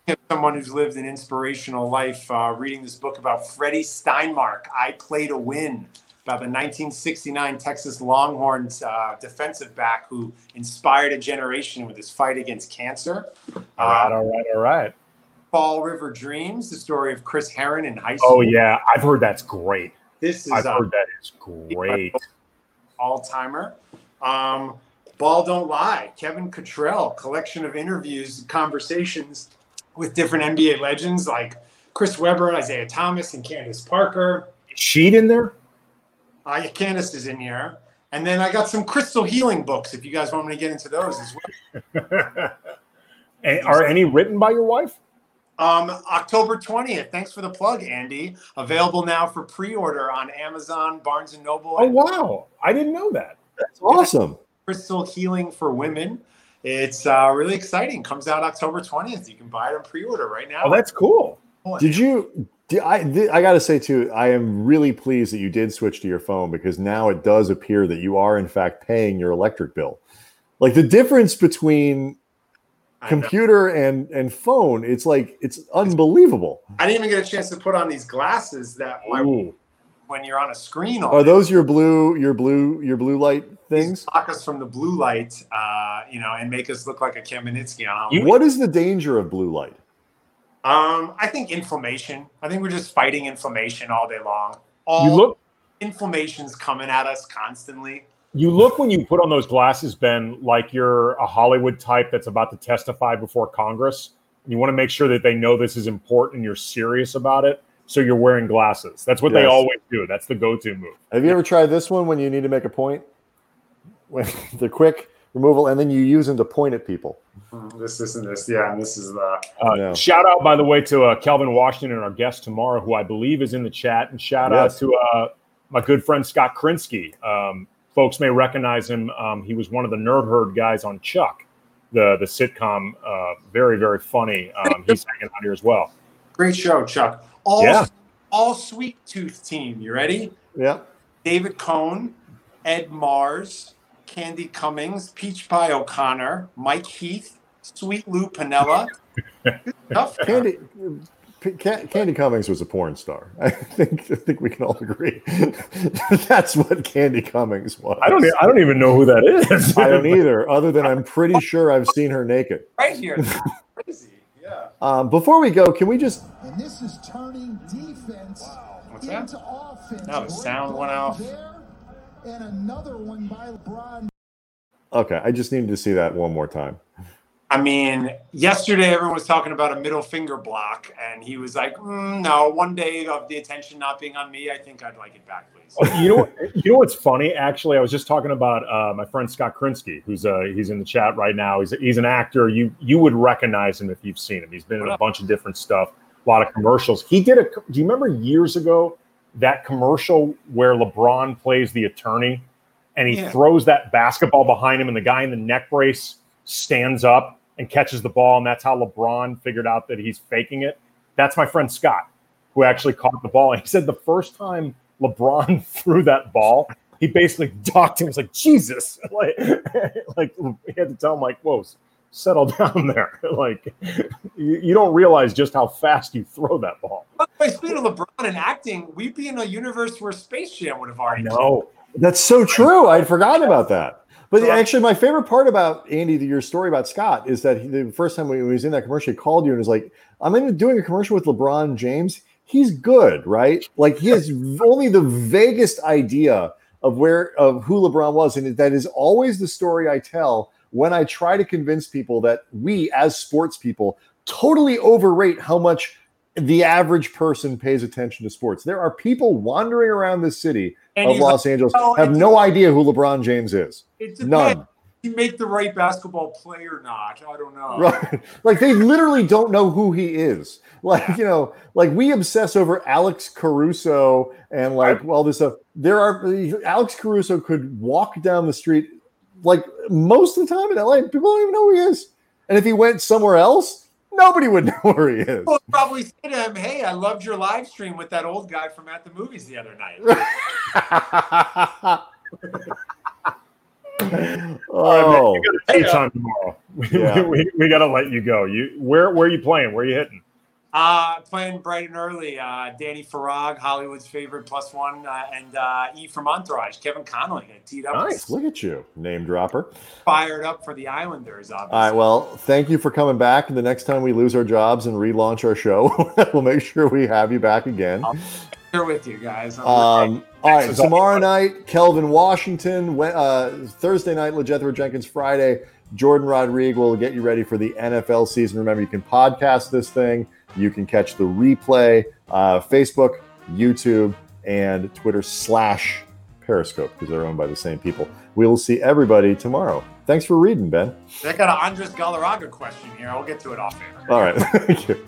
has. someone who's lived an inspirational life uh, reading this book about Freddie Steinmark, I Play to Win, about the 1969 Texas Longhorns uh, defensive back who inspired a generation with his fight against cancer. All right, Uh, all right, all right. Fall River Dreams, the story of Chris Herren in high school. Oh yeah, I've heard that's great. This is I've heard that is great. all timer. Um, Ball Don't Lie, Kevin Cottrell, collection of interviews, conversations with different NBA legends like Chris Webber, Isaiah Thomas, and Candace Parker. Is Sheet in there? Uh, yeah, Candace is in here. And then I got some crystal healing books if you guys want me to get into those as well. Are any written by your wife? Um, October 20th. Thanks for the plug, Andy. Available now for pre-order on Amazon, Barnes and Noble, Oh wow, I didn't know that. That's awesome. Crystal Healing for Women. It's uh, really exciting. Comes out October 20th. You can buy it on pre-order right now. Oh, that's cool. Did you? Did, I did, I got to say too, I am really pleased that you did switch to your phone because now it does appear that you are in fact paying your electric bill. Like the difference between. Computer and and phone, it's like it's unbelievable. I didn't even get a chance to put on these glasses that my, Ooh. when you're on a screen. All Are day, those your blue your blue your blue light things? block us from the blue light, uh, you know, and make us look like a Kamenetsky on Halloween. What is the danger of blue light? Um, I think inflammation. I think we're just fighting inflammation all day long. All You look inflammation's coming at us constantly. You look when you put on those glasses, Ben, like you're a Hollywood type that's about to testify before Congress. You want to make sure that they know this is important and you're serious about it. So you're wearing glasses. That's what they always do. That's the go-to move. Have you ever tried this one when you need to make a point? When the quick removal, and then you use them to point at people. Mm, This, this, and this. Yeah, and this is the. Uh, Yeah. Shout out, by the way, to uh, Kelvin Washington, and our guest tomorrow, who I believe is in the chat, and shout Yes. out to uh, my good friend Scott Krinsky. Um, folks may recognize him. Um, he was one of the nerd herd guys on Chuck, the the sitcom. Uh, very very funny. Um, he's hanging out here as well. Great show, Chuck. All Yeah. all sweet tooth team. You ready? Yeah. David Cone, Ed Mars, Candy Cummings, Peach Pie O'Connor, Mike Heath, Sweet Lou Piniella. Good. Candy P- Ca- Candy Cummings was a porn star. I think I think we can all agree. That's what Candy Cummings was. I don't. I don't even know who that is. I don't either. Other than I'm pretty sure I've seen her naked. Right here. Crazy. Yeah. Um, before we go, can we just And this is turning defense What's that? into offense. No, the sound went play off. there, And another one by LeBron. okay? I just needed to see that one more time. I mean, yesterday everyone was talking about a middle finger block, and he was like, mm, "No, one day of the attention not being on me, I think I'd like it back, please." you know, you know what's funny? Actually, I was just talking about uh, my friend Scott Krinsky, who's uh, he's in the chat right now. He's he's an actor. You you would recognize him if you've seen him. He's been in What a bunch of different stuff, a lot of commercials. He did a. Do you remember years ago that commercial where LeBron plays the attorney, and he Yeah. throws that basketball behind him, and the guy in the neck brace stands up and catches the ball, and that's how LeBron figured out that he's faking it. That's my friend Scott, who actually caught the ball. And he said the first time LeBron threw that ball, he basically docked him. He was like, Jesus. Like, like he had to tell him, like, whoa, settle down there. like, you, you don't realize just how fast you throw that ball. By the way, speaking of LeBron and acting, we'd be in a universe where Space Jam would have already. No. That's so true. I'd forgotten about that. But So- actually, my favorite part about Andy, your story about Scott, is that he, the first time when he was in that commercial, he called you and was like, "I'm in doing a commercial with LeBron James. He's good, right? Like he has only the vaguest idea of where of who LeBron was, and that is always the story I tell when I try to convince people that we, as sports people, totally overrate how much the average person pays attention to sports. There are people wandering around this city And of he's like, Los Angeles "Oh, have no idea who LeBron James is. It depends. None. You make the right basketball play or not? I don't know. Right. Like they literally don't know who he is. Like, you know, like we obsess over Alex Caruso and like all this stuff. There are Alex Caruso could walk down the street like most of the time in LA, people don't even know who he is. And if he went somewhere else, nobody would know where he is. People would probably say to him, "Hey, I loved your live stream with that old guy from at the movies the other night." oh, You got a tea time tomorrow. Yeah. we, we got to let you go. You where where are you playing? Where are you hitting? Uh, playing bright and early. Uh, Danny Farag, Hollywood's favorite plus one, uh, and uh, E from Entourage, Kevin Connolly, teed up. Nice. look at you, name dropper. Fired up for the Islanders, obviously. All right. Well, thank you for coming back. And the next time we lose our jobs and relaunch our show, we'll make sure we have you back again. I'm here with you guys. Um, all right. Thanks. Tomorrow night, Kelvin Washington. Uh, Thursday night, LeJethro Jenkins. Friday, Jordan Rodriguez will get you ready for the NFL season. Remember, you can podcast this thing. You can catch the replay, uh, Facebook, YouTube, and Twitter slash Periscope because they're owned by the same people. We will see everybody tomorrow. Thanks for reading, Ben. I got an Andres Galarraga question here. I'll get to it off air. All right. Thank you.